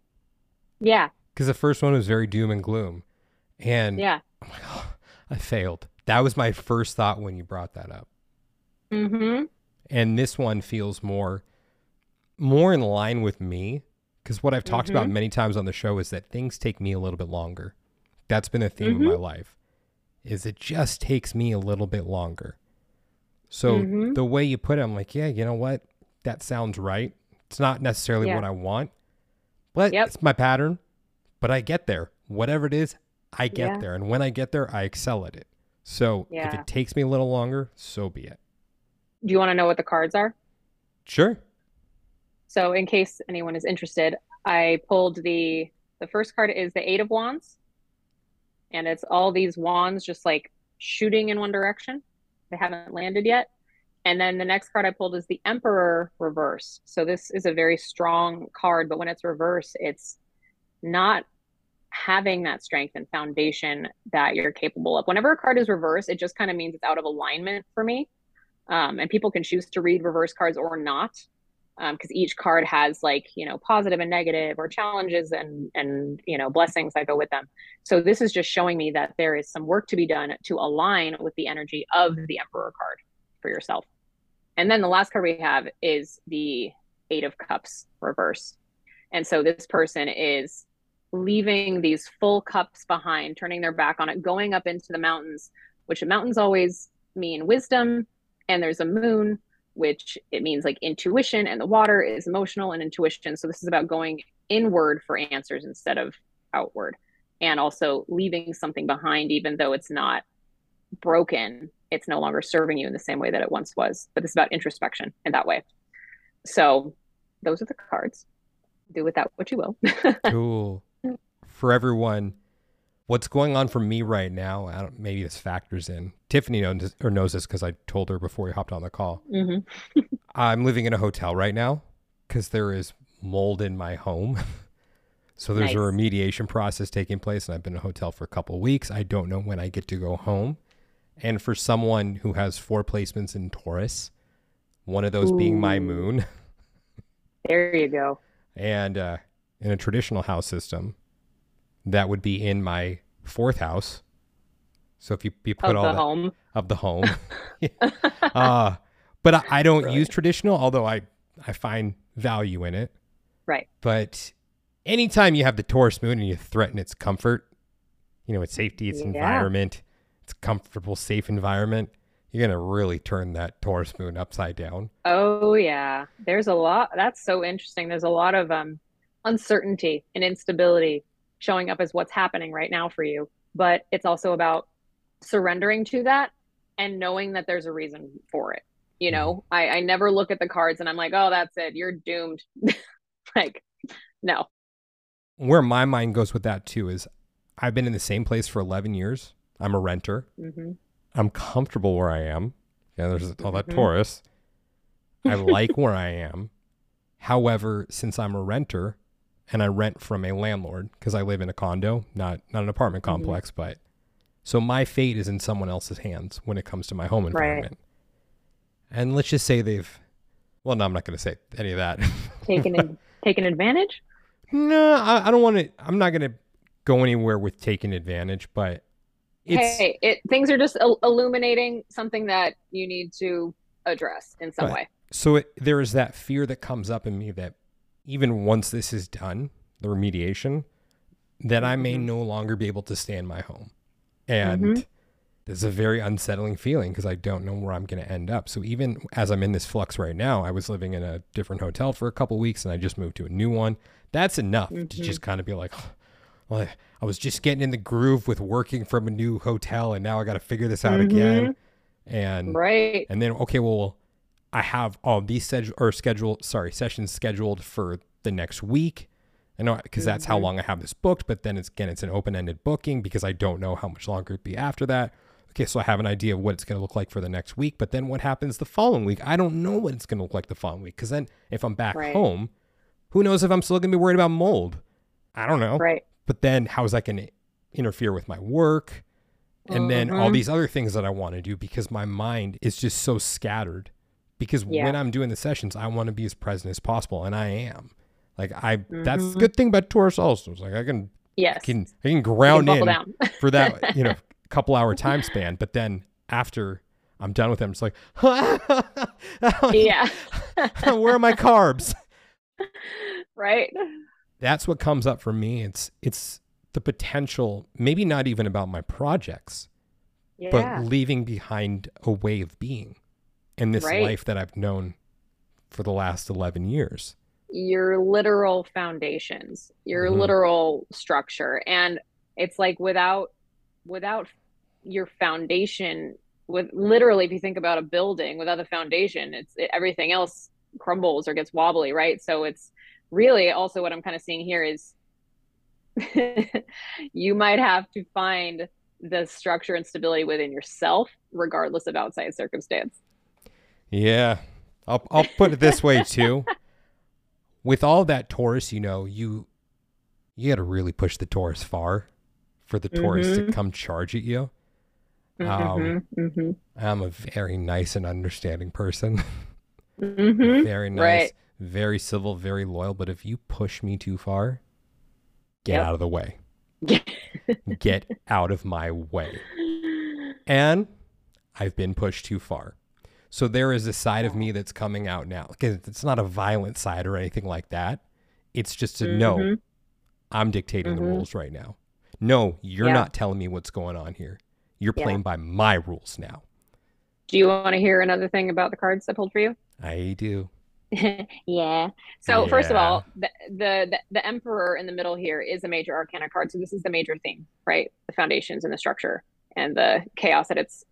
Yeah. Because the first one was very doom and gloom. And yeah. Oh <laughs> I failed. That was my first thought when you brought that up. Mm-hmm. And this one feels more more in line with me because what I've talked mm-hmm. about many times on the show is that things take me a little bit longer. That's been a theme mm-hmm. of my life. Is it just takes me a little bit longer. So mm-hmm. the way you put it, I'm like, yeah, you know what? That sounds right. It's not necessarily yeah. what I want, but yep. it's my pattern. But I get there. Whatever it is, I get yeah. there. And when I get there, I excel at it. So yeah. if it takes me a little longer, so be it. Do you want to know what the cards are? Sure. So in case anyone is interested, I pulled the the first card is the 8 of wands. And it's all these wands just like shooting in one direction. They haven't landed yet. And then the next card I pulled is the Emperor reverse. So this is a very strong card, but when it's reverse, it's not having that strength and foundation that you're capable of. Whenever a card is reversed, it just kind of means it's out of alignment for me. Um, and people can choose to read reverse cards or not, because um, each card has like you know positive and negative or challenges and and you know blessings that go with them. So this is just showing me that there is some work to be done to align with the energy of the Emperor card for yourself. And then the last card we have is the Eight of Cups reverse. And so this person is leaving these full cups behind, turning their back on it, going up into the mountains, which the mountains always mean wisdom. And there's a moon, which it means like intuition, and the water is emotional and intuition. So this is about going inward for answers instead of outward, and also leaving something behind, even though it's not broken. It's no longer serving you in the same way that it once was. But this is about introspection in that way. So those are the cards. Do with that what you will. <laughs> cool for everyone, what's going on for me right now, I don't, maybe this factors in. Tiffany knows, or knows this because I told her before we hopped on the call. Mm-hmm. <laughs> I'm living in a hotel right now because there is mold in my home. <laughs> so there's nice. a remediation process taking place, and I've been in a hotel for a couple weeks. I don't know when I get to go home. And for someone who has four placements in Taurus, one of those Ooh. being my moon. <laughs> there you go. And uh, in a traditional house system, that would be in my fourth house. So if you, you put of all the that, home of the home, <laughs> <laughs> uh, but I, I don't use traditional, although I I find value in it. Right. But anytime you have the Taurus moon and you threaten its comfort, you know, its safety, its yeah. environment, its comfortable, safe environment, you're gonna really turn that Taurus moon upside down. Oh yeah, there's a lot. That's so interesting. There's a lot of um uncertainty and instability showing up as what's happening right now for you. But it's also about surrendering to that and knowing that there's a reason for it. You know, I, I never look at the cards and I'm like, oh, that's it. You're doomed. <laughs> like, no. Where my mind goes with that too is I've been in the same place for 11 years. I'm a renter. hmm I'm comfortable where I am. Yeah, there's all that Mhm. Taurus. I <laughs> like where I am. However, since I'm a renter and I rent from a landlord because I live in a condo, not not an apartment Mhm. complex, but so my fate is in someone else's hands when it comes to my home Right. environment. And let's just say they've well, no, I'm not going to say any of that. <laughs> Taken, in, taken advantage? no, I, I don't want to. I'm not going to go anywhere with taking advantage, but it's hey, it things are just illuminating something that you need to address in some Right. way. so it, there is that fear that comes up in me that even once this is done, the remediation, that I may Mhm. no longer be able to stay in my home. And Mhm. it's a very unsettling feeling because I don't know where I'm going to end up. So even as I'm in this flux right now, I was living in a different hotel for a couple weeks and I just moved to a new one. That's enough to Mhm. just kind of be like, well, I- was just getting in the groove with working from a new hotel and now I got to figure this out again. And Right. and then okay, well, I have all these sed- or scheduled sorry sessions scheduled for the next week. I know because that's how Mhm. long I have this booked, but then it's again it's an open ended booking because I don't know how much longer it'd be after that. Okay, so I have an idea of what it's going to look like for the next week, but then what happens the following week? I don't know what it's going to look like the following week because then if I'm back Right. home, who knows if I'm still going to be worried about mold? I don't know. Right. But then how is that going to interfere with my work? And then all Mhm. these other things that I want to do because my mind is just so scattered. Because Yeah. when I'm doing the sessions, I want to be as present as possible, and I am. Like I, that's the good thing about Taurus also. It's like I can, Yes. can, I can ground buckle in for that, you know, <laughs> couple hour time span. But then after I'm done with them, it's like, <laughs> yeah. <laughs> where are my carbs? right. That's what comes up for me. It's it's the potential, maybe not even about my projects, Yeah. but leaving behind a way of being in this Right. life that I've known for the last 11 years. your literal foundations, your Mhm. literal structure. And it's like without without your foundation, with literally if you think about a building without the foundation, it's it, everything else crumbles or gets wobbly, right? So it's really also what I'm kind of seeing here is <laughs> you might have to find the structure and stability within yourself, regardless of outside circumstance. Yeah. I'll, I'll put it this way too. <laughs> With all that Taurus, you know, you you got to really push the Taurus far for the Taurus to Mhm. come charge at you. Um, Mm-hmm, mm-hmm, I'm a very nice and understanding person. <laughs> mm-hmm. very nice, right. Very civil, very loyal. But if you push me too far, get Yep. out of the way. <laughs> Get out of my way. And I've been pushed too far. So there is a side of me that's coming out now. Because it's not a violent side or anything like that. It's just to know Mhm. I'm dictating the Mhm. rules right now. No, you're Yeah. not telling me what's going on here. You're Yeah. playing by my rules now. Do you want to hear another thing about the cards I pulled for you? I do. <laughs> yeah. So first of all, the, the the Emperor in the middle here is a major Arcana card. So this is the major theme, right? The foundations and the structure and the chaos that it's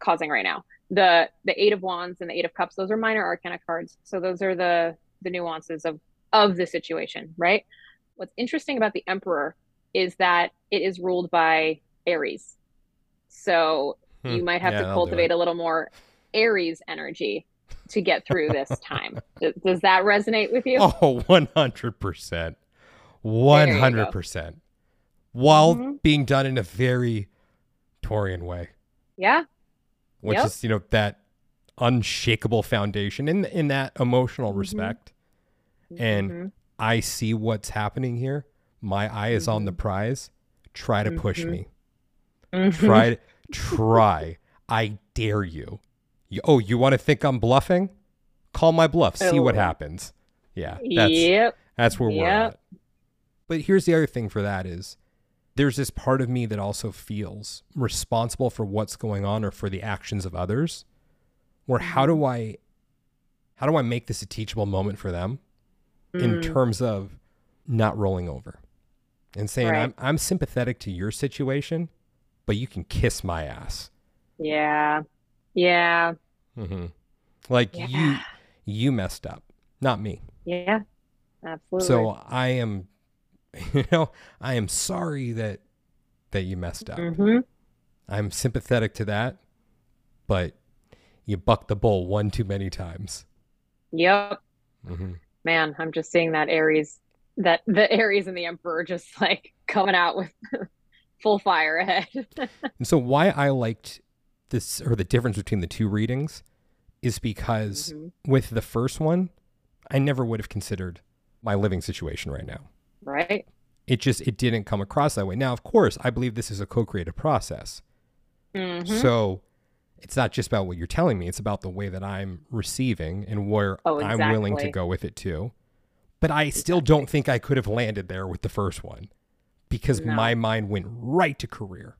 causing right now. The the Eight of Wands and the Eight of Cups; those are minor Arcana cards. So those are the the nuances of of the situation, right? What's interesting about the Emperor is that it is ruled by Aries. So you Hmm. might have Yeah, to cultivate a little more Aries energy to get through this time. does, does that resonate with you? Oh, 100%. 100%. While Mhm. being done in a very Taurean way, Yeah. which Yep. is, you know, that unshakable foundation in in that emotional Mhm. respect. And Mhm. I see what's happening here. My eye is on the prize. Try to push Mhm. me. Mhm. Try <laughs> try. I dare you. Oh, you want to think I'm bluffing? Call my bluff. See what Oh. happens. Yeah. That's Yep. That's where we're at. But here's the other thing for that is there's this part of me that also feels responsible for what's going on or for the actions of others. Where how Mm-hmm. do I how do I make this a teachable moment for them in Mm. terms of not rolling over and saying, Right. I'm, I'm sympathetic to your situation, but you can kiss my ass. Yeah. Yeah. Hmm Like you, Yeah. you messed up, not me. Yeah. Absolutely. So I am, <laughs> you know, I am sorry that that you messed up. hmm I'm sympathetic to that, but you bucked the bull one too many times. Yep. hmm Man, I'm just seeing that Aries, that the <laughs> Aries and the Emperor just like coming out with <laughs> full fire ahead. And so why I liked this or the difference between the two readings is because Mhm. with the first one, I never would have considered my living situation right now. Right? It just it didn't come across that way. Now, of course, I believe this is a co-creative process. Mhm. So it's not just about what you're telling me, it's about the way that I'm receiving and where Oh, I'm willing to go with it too. But I still don't think I could have landed there with the first one because No. my mind went right to career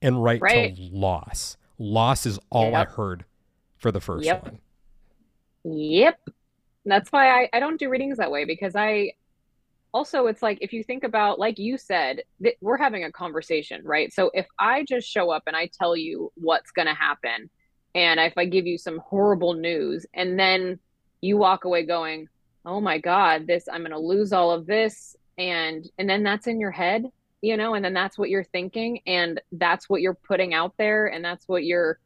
and right, Right. to loss. Loss is all I heard for the first Yep. one. Yep. That's why I, I don't do readings that way because I also, it's like if you think about, like you said, that we're having a conversation, right? So if I just show up and I tell you what's going to happen, and if I give you some horrible news, and then you walk away going, oh my God, this, I'm going to lose all of this. And, and then that's in your head, you know, and then that's what you're thinking, and that's what you're putting out there, and that's what you're,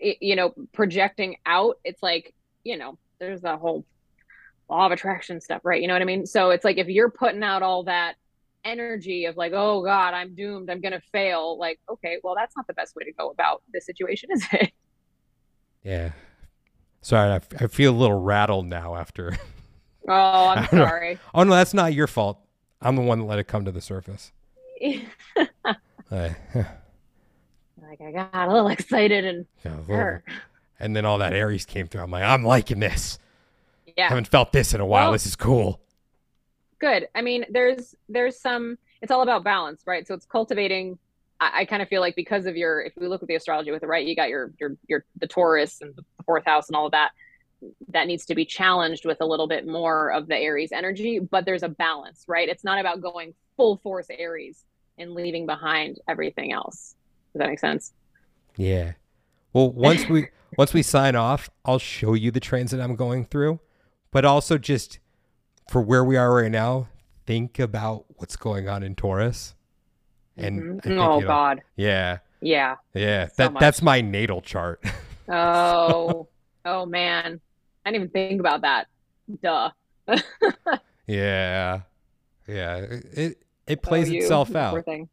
you know, projecting out. It's like, you know, there's that whole law of attraction stuff, right? You know what I mean? So it's like if you're putting out all that energy of like, oh God, I'm doomed, I'm gonna fail, like, okay, well, that's not the best way to go about this situation, <laughs> is it? Yeah. Sorry, I, f- I feel a little rattled now after. Oh, <laughs> I'm don't know. sorry. oh, no, that's not your fault. I'm the one that let it come to the surface. I- <laughs> like I got a little excited and hurt. And then all that Aries came through. I'm like, I'm liking this. Yeah. Haven't felt this in a while. Well- this is cool. good i mean there's there's some it's all about balance right so it's cultivating i, I kind of feel like because of your if we look at the astrology with it right you got your your your the taurus and the fourth house and all of that that needs to be challenged with a little bit more of the aries energy but there's a balance right it's not about going full force aries and leaving behind everything else does that make sense Yeah. Well, once we <laughs> once we sign off, I'll show you the transit I'm going through, but also just for where we are right now, think about what's going on in Taurus. And Mhm. Think oh god yeah, yeah yeah, So that much. that's my natal chart. <laughs> oh oh man i didn't even think about that duh <laughs> yeah, yeah, it it plays itself out. thing.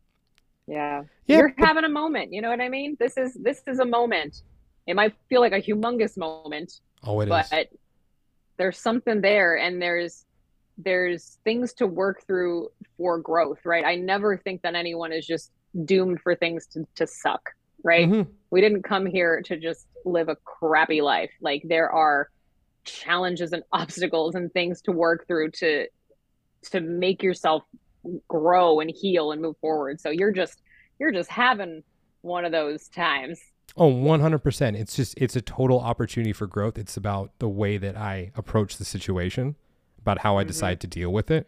Yeah. Yeah, You're but- having a moment, you know what I mean? This is this is a moment. It might feel like a humongous moment, Oh, it is. but there's something there and there's there's things to work through for growth, right? I never think that anyone is just doomed for things to, to suck, right? Mhm. We didn't come here to just live a crappy life. Like there are challenges and <laughs> obstacles and things to work through to to make yourself grow and heal and move forward. So you're just you're just having one of those times. Oh, 100%. It's just, it's a total opportunity for growth. It's about the way that I approach the situation, about how I Mhm. decide to deal with it.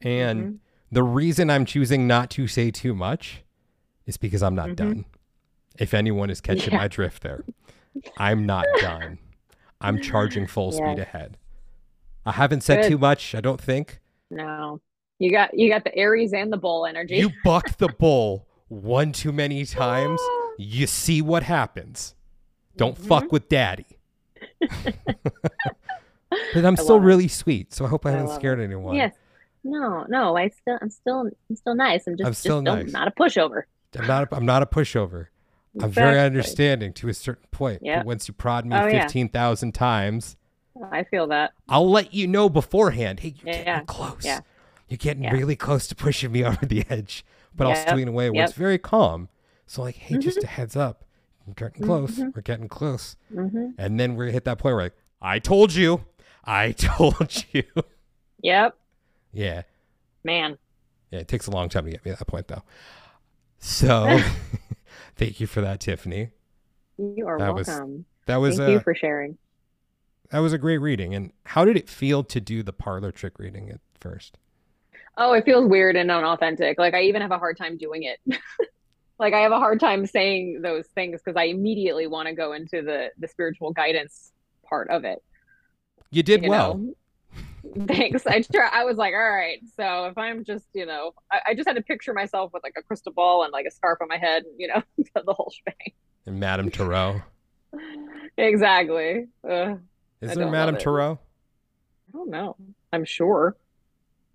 And Mhm. the reason I'm choosing not to say too much is because I'm not Mhm. done. If anyone is catching Yeah. my drift there, I'm not <laughs> done. I'm <laughs> charging full speed ahead. I haven't said Good. too much, I don't think. No. You got you got the Aries and the bull energy. You bucked the <laughs> bull one too many times. <gasps> You see what happens. Don't Mhm. fuck with daddy. <laughs> but I'm I still love it. really sweet, so I hope I I haven't scared anyone. Yes. No, no, I still I'm still I'm still nice. I'm just, I'm still just nice. not a pushover. I'm not. A, I'm not a pushover. I'm very understanding to a certain point. Yep. But once you prod me Oh, yeah. fifteen thousand times, I feel that. I'll let you know beforehand. Hey, you're Yeah, getting close. yeah. You're getting Yeah. really close to pushing me <laughs> over the edge. But I'll Yep, steal it away where yep. it's very calm. So like, hey, just Mm-hmm. a heads up. We're getting close. Mhm. We're getting close. hmm And then we hit that point where like, I told you. I <laughs> told you. Yep. yeah. Man. Yeah, it takes a long time to get me to that point, though. So, <laughs> thank you for that, Tiffany. You are That was- welcome. That was Thank you for sharing. that was a great reading. And how did it feel to do the parlor trick reading at first? Oh, it feels weird and unauthentic. Like I even have a hard time doing it. <laughs> like I have a hard time saying those things because I immediately want to go into the the spiritual guidance part of it. You did you well. know? <laughs> Thanks. I try. I was like, all right. So if I'm just, you know, I, I just had to picture myself with like a crystal ball and like a scarf on my head, you know, <laughs> the whole shebang. And Madame Tarot. <laughs> Exactly. Ugh, Is I there Madame. Tarot? I don't know. I'm sure.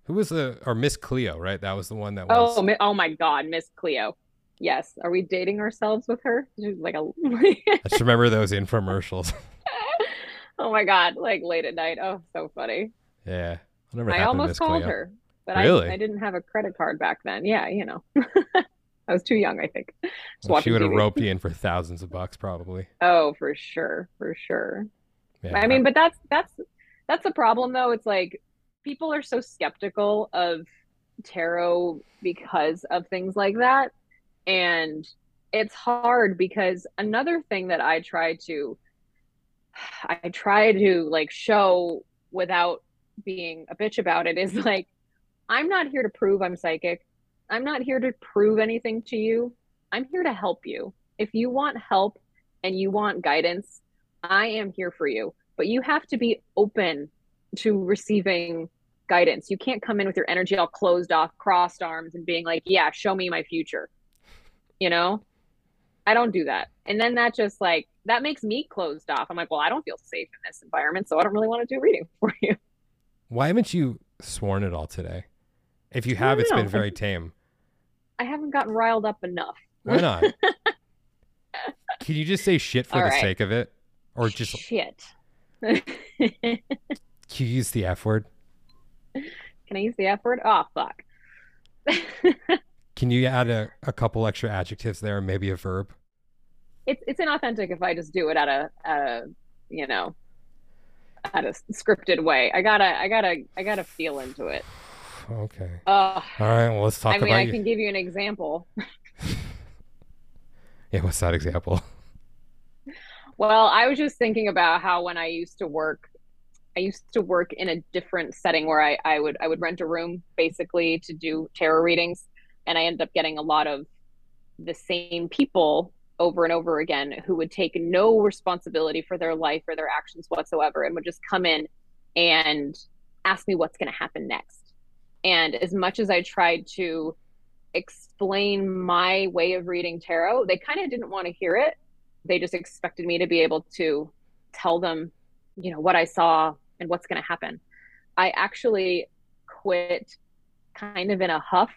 Who was the or Miss Cleo, right? That was the one that oh, was Oh, oh my God, Miss Cleo. Yes. Are we dating ourselves with her? She's like a. I just remember those infomercials. oh my God, like late at night. Oh, so funny. Yeah. I happened to almost called her, but Really? I, I didn't have a credit card back then. Yeah, you know. <laughs> I was too young, I think. Well, she would have roped you in for thousands of bucks probably. Oh, for sure, for sure. Yeah. I mean, but that's that's that's a problem though. It's like people are so skeptical of tarot because of things like that. And it's hard because another thing that I try to <sighs> I try to like show without being a bitch about it is <laughs> like I'm not here to prove I'm psychic. I'm not here to prove anything to you. I'm here to help you. If you want help and you want guidance, I am here for you. But you have to be open to receiving guidance. You can't come in with your energy all closed off, crossed arms, and being like, yeah, show me my future. You know? I don't do that. And then that just like, that makes me closed off. I'm like, well, I don't feel safe in this environment, so I don't really want to do reading <laughs> for you. Why haven't you sworn it all today? If you have, it's been very tame. I haven't gotten riled up enough. Why not? <laughs> Can you just say shit for All the right. sake of it? Or just shit. <laughs> can you use the F word? Can I use the F word? Oh, fuck. Can you add a, a couple extra adjectives there, maybe a verb? it's it's inauthentic if I just do it at a at a you know at a scripted way. I gotta I gotta I gotta feel into it. Okay. Oh, All right. Well, let's talk I mean, I you. can give you an example. <laughs> Yeah. What's that example? Well, I was just thinking about how when I used to work, I used to work in a different setting where I, I would I would rent a room basically to do tarot readings, and I ended up getting a lot of the same people over and over again who would take no responsibility for their life or their actions whatsoever and would just come in and ask me what's going to happen next. And as much as I tried to explain my way of reading tarot, they kind of didn't want to hear it they just expected me to be able to tell them you know what i saw and what's going to happen i actually quit kind of in a huff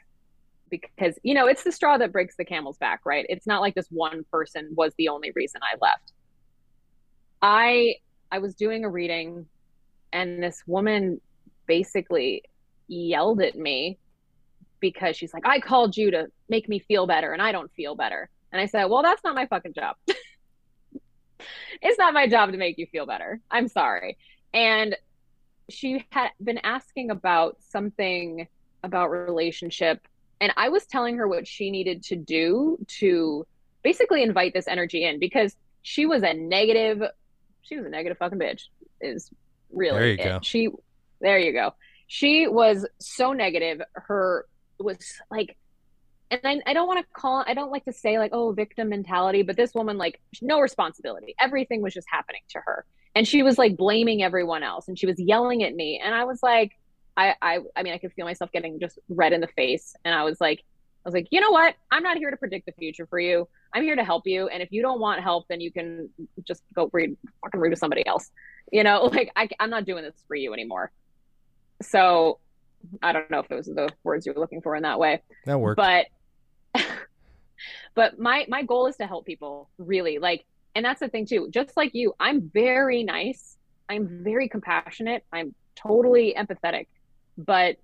because you know it's the straw that breaks the camel's back right it's not like this one person was the only reason i left i i was doing a reading and this woman basically yelled at me because she's like i called you to make me feel better and i don't feel better and i said well that's not my fucking job <laughs> it's not my job to make you feel better. I'm sorry. And she had been asking about something about relationship. And I was telling her what she needed to do to basically invite this energy in because she was a negative, she was a negative fucking bitch, is really There you it. go. She, there you go. She was so negative. Her was like, and I, I don't want to call I don't like to say like oh victim mentality, but this woman like no responsibility. Everything was just happening to her, and she was like blaming everyone else, and she was yelling at me, and I was like, I I I mean I could feel myself getting just red in the face, and I was like, I was like, you know what? I'm not here to predict the future for you. I'm here to help you, and if you don't want help, then you can just go read fucking read to somebody else. You know, <laughs> like I, I'm not doing this for you anymore. So I don't know if those are the words you were looking for in that way That worked. but <laughs> but my my goal is to help people really like and that's the thing too just like you i'm very nice i'm very compassionate i'm totally empathetic but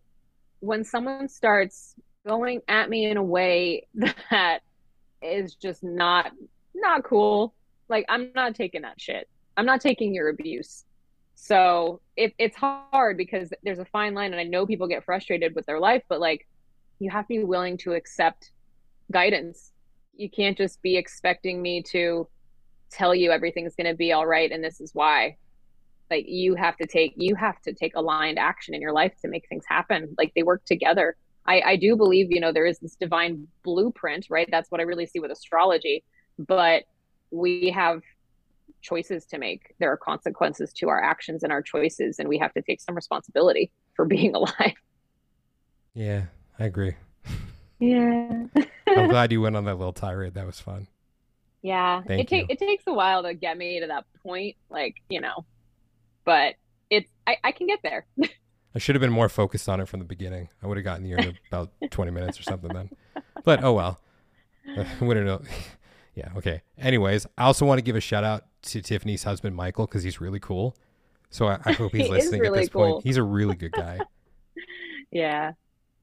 when someone starts going at me in a way <laughs> that is just not not cool like i'm not taking that shit i'm not taking your abuse so it, it's hard because there's a fine line and i know people get frustrated with their life but like you have to be willing to accept guidance. You can't just be expecting me to tell you everything's going to be all right and this is why. Like you have to take you have to take aligned action in your life to make things happen. Like they work together. I i do believe you know there is this divine blueprint right? That's what i really see with astrology. But we have choices to make. There are consequences to our actions and our choices and we have to take some responsibility for <laughs> being alive. Yeah, I agree. yeah. <laughs> I'm glad <laughs> you went on that little tirade. That was fun. yeah. Thank it takes you. it takes a while to get me to that point like you know but it's i, I can get there <laughs> I should have been more focused on it from the beginning. I would have gotten here in about <laughs> 20 minutes or something then. But oh well. I uh, <laughs> wouldn't know. yeah, okay. Anyways, I also want to give a shout out to Tiffany's husband, Michael, because he's really cool. So I, I hope he's He is listening at this cool. point. He's a really good guy. Yeah.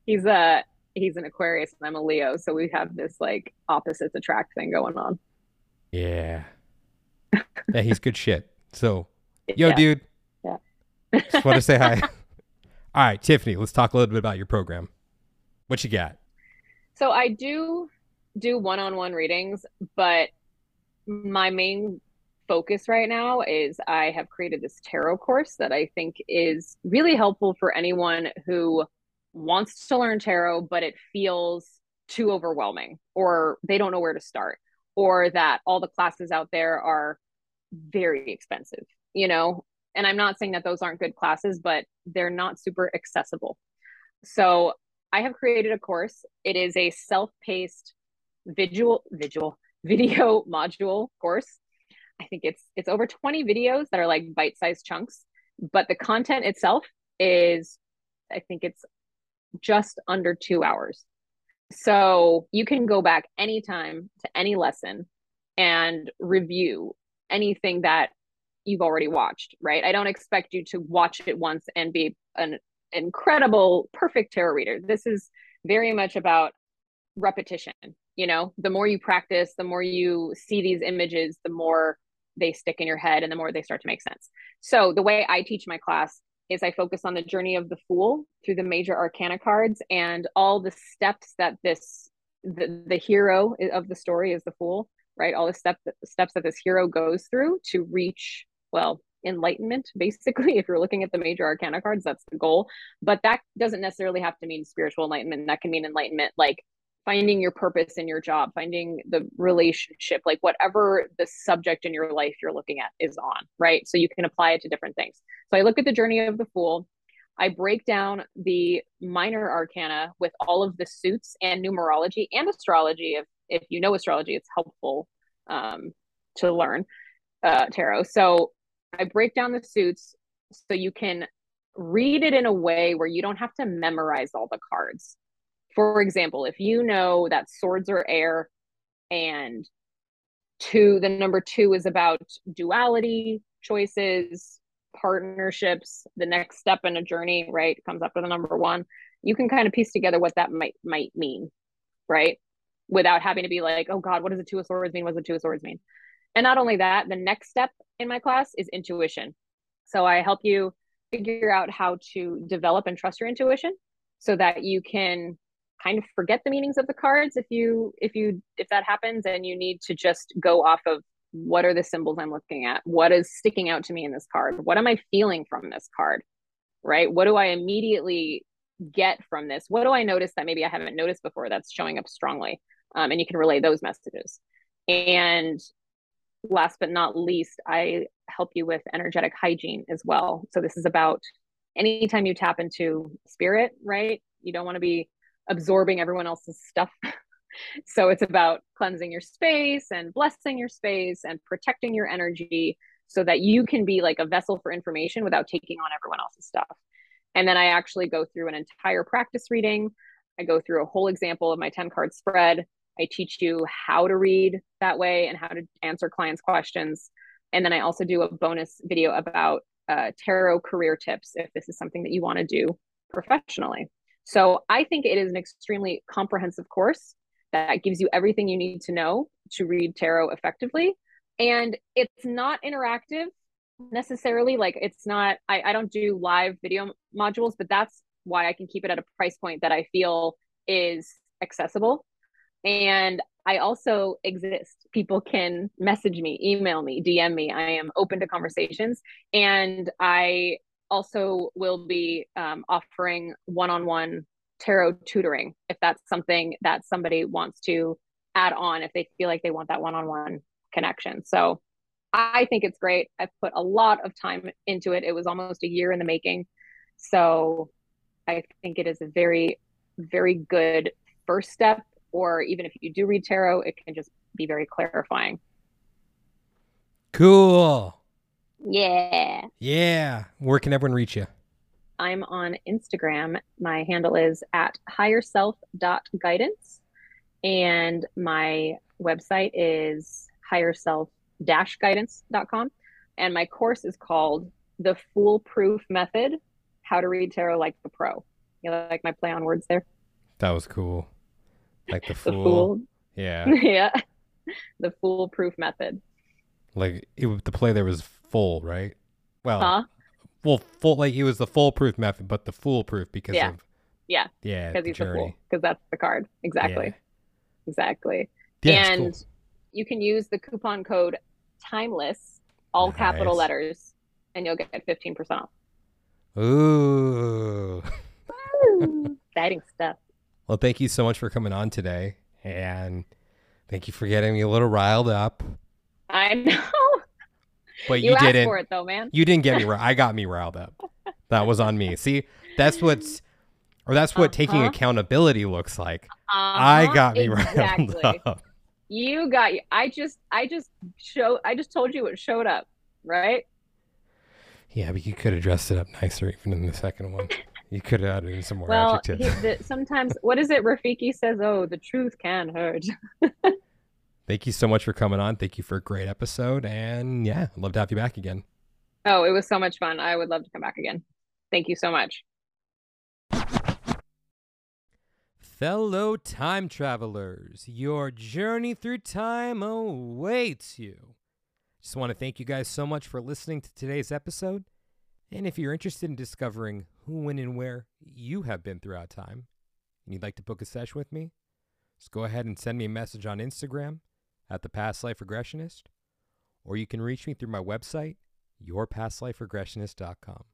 He's a he's an Aquarius and I'm a Leo, so we have this like opposites attract thing going on. Yeah. Yeah, he's good shit. So, yo, Yeah. dude. Just want to say hi. <laughs> All right, Tiffany, let's talk a little bit about your program. What you got? So I do do one-on-one readings, but my main focus right now is I have created this tarot course that I think is really helpful for anyone who wants to learn tarot, but it feels too overwhelming or they don't know where to start or that all the classes out there are very expensive, you know? And I'm not saying that those aren't good classes, but they're not super accessible. So I have created a course. It is a self-paced visual visual <laughs> video module course. I think it's it's over 20 videos that are like bite-sized chunks, but the content itself is I think it's just under 2 hours. So you can go back anytime to any lesson and review anything that you've already watched, right? I don't expect you to watch it once and be an incredible, perfect tarot reader. This is very much about repetition. You know, the more you practice, the more you see these images, the more they stick in your head and the more they start to make sense. So, the way I teach my class is I focus on the journey of the fool through the major arcana cards and all the steps that this the, the hero of the story is the fool, right? All the steps steps that this hero goes through to reach well enlightenment <laughs> basically if you're looking at the major arcana cards that's the goal. But that doesn't necessarily have to mean spiritual enlightenment. That can mean enlightenment like finding your purpose in your job finding the relationship like whatever the subject in your life you're looking at is on right? So you can apply it to different things. So i look at the journey of the fool. I break down the minor arcana with all of the suits and numerology and astrology if if you know astrology it's helpful um, to learn uh, tarot. So I break down the suits so you can read it in a way where you don't have to memorize all the cards. For example, if you know that swords are air and two, the number two is about duality, choices, partnerships, the next step in a journey, right? Comes up with the number one. You can kind of piece together what that might might mean, right? Without having to be like, oh God, what does the two of swords mean? What does the two of swords mean? And not only that, the next step in my class is intuition. So I help you figure out how to develop and trust your intuition so that you can kind of forget the meanings of the cards if you if you if that happens and you need to just go off of what are the symbols I'm looking at? What is sticking out to me in this card? What am I feeling from this card? Right? What do I immediately get from this? What do I notice that maybe I haven't noticed before that's showing up strongly? Um, and you can relay those messages. And last but not least, I help you with energetic hygiene as well. So this is about anytime you tap into spirit, right? You don't want to be absorbing everyone else's stuff. <laughs> so it's about cleansing your space and blessing your space and protecting your energy so that you can be like a vessel for information without taking on everyone else's stuff. And then I actually go through an entire practice reading. I go through a whole example of my 10 card spread. I teach you how to read that way and how to answer clients' questions. And then I also do a bonus video about uh, tarot career tips if this is something that you want to do professionally. So I think it is an extremely comprehensive course that gives you everything you need to know to read tarot effectively. And it's not interactive necessarily. Like it's not, I, I don't do live video modules, but that's why I can keep it at a price point that I feel is accessible. And I also exist. People can message me, email me, DM me. I am open to conversations. And I also will be um, offering one on one tarot tutoring if that's something that somebody wants to add on, if they feel like they want that one on one connection. So I think it's great. I've put a lot of time into it. It was almost a year in the making. So I think it is a very, very good first step. Or even if you do read tarot, it can just be very clarifying. Cool. Yeah. Yeah. Where can everyone reach you? I'm on Instagram. My handle is at higherself.guidance. And my website is higherself-guidance.com. And my course is called The Foolproof Method How to Read Tarot Like the Pro. You like my play on words there? That was cool. Like the <laughs> The fool. fool. Yeah. <laughs> yeah. The foolproof method. Like it, the play there was full, right? Well, Huh? well, full. Like it was the foolproof method, but the foolproof because Yeah. of Yeah. yeah, Because he's a fool. Because that's the card. Exactly. Exactly. Yeah, yeah and cool. you can use the coupon code timeless all capital letters and you'll get 15% off Ooh. <laughs> exciting stuff Well, thank you so much for coming on today, and thank you for getting me a little riled up. i know <laughs> But you, you, didn't. for it though man You didn't get me riled. <laughs> I got me riled up. That was on me. See, that's what's, or that's what taking Uh-huh. accountability looks like. I Uh-huh, got me <laughs> exactly riled up. you got you i just i just show i just told you what showed up right Yeah, but you could have dressed it up nicer even in the second one. You could have added in some more well adjectives. he, the, sometimes <laughs> what is it rafiki says oh the truth can hurt <laughs> Thank you so much for coming on. Thank you for a great episode. And yeah, I'd love to have you back again. oh it was so much fun i would love to come back again thank you so much Fellow time travelers, your journey through time awaits you. Just want to thank you guys so much for listening to today's episode. And if you're interested in discovering who, when, and where you have been throughout time, and you'd like to book a session with me, just go ahead and send me a message on Instagram at the Past Life Regressionist, or you can reach me through my website, yourpastliferegressionist.com.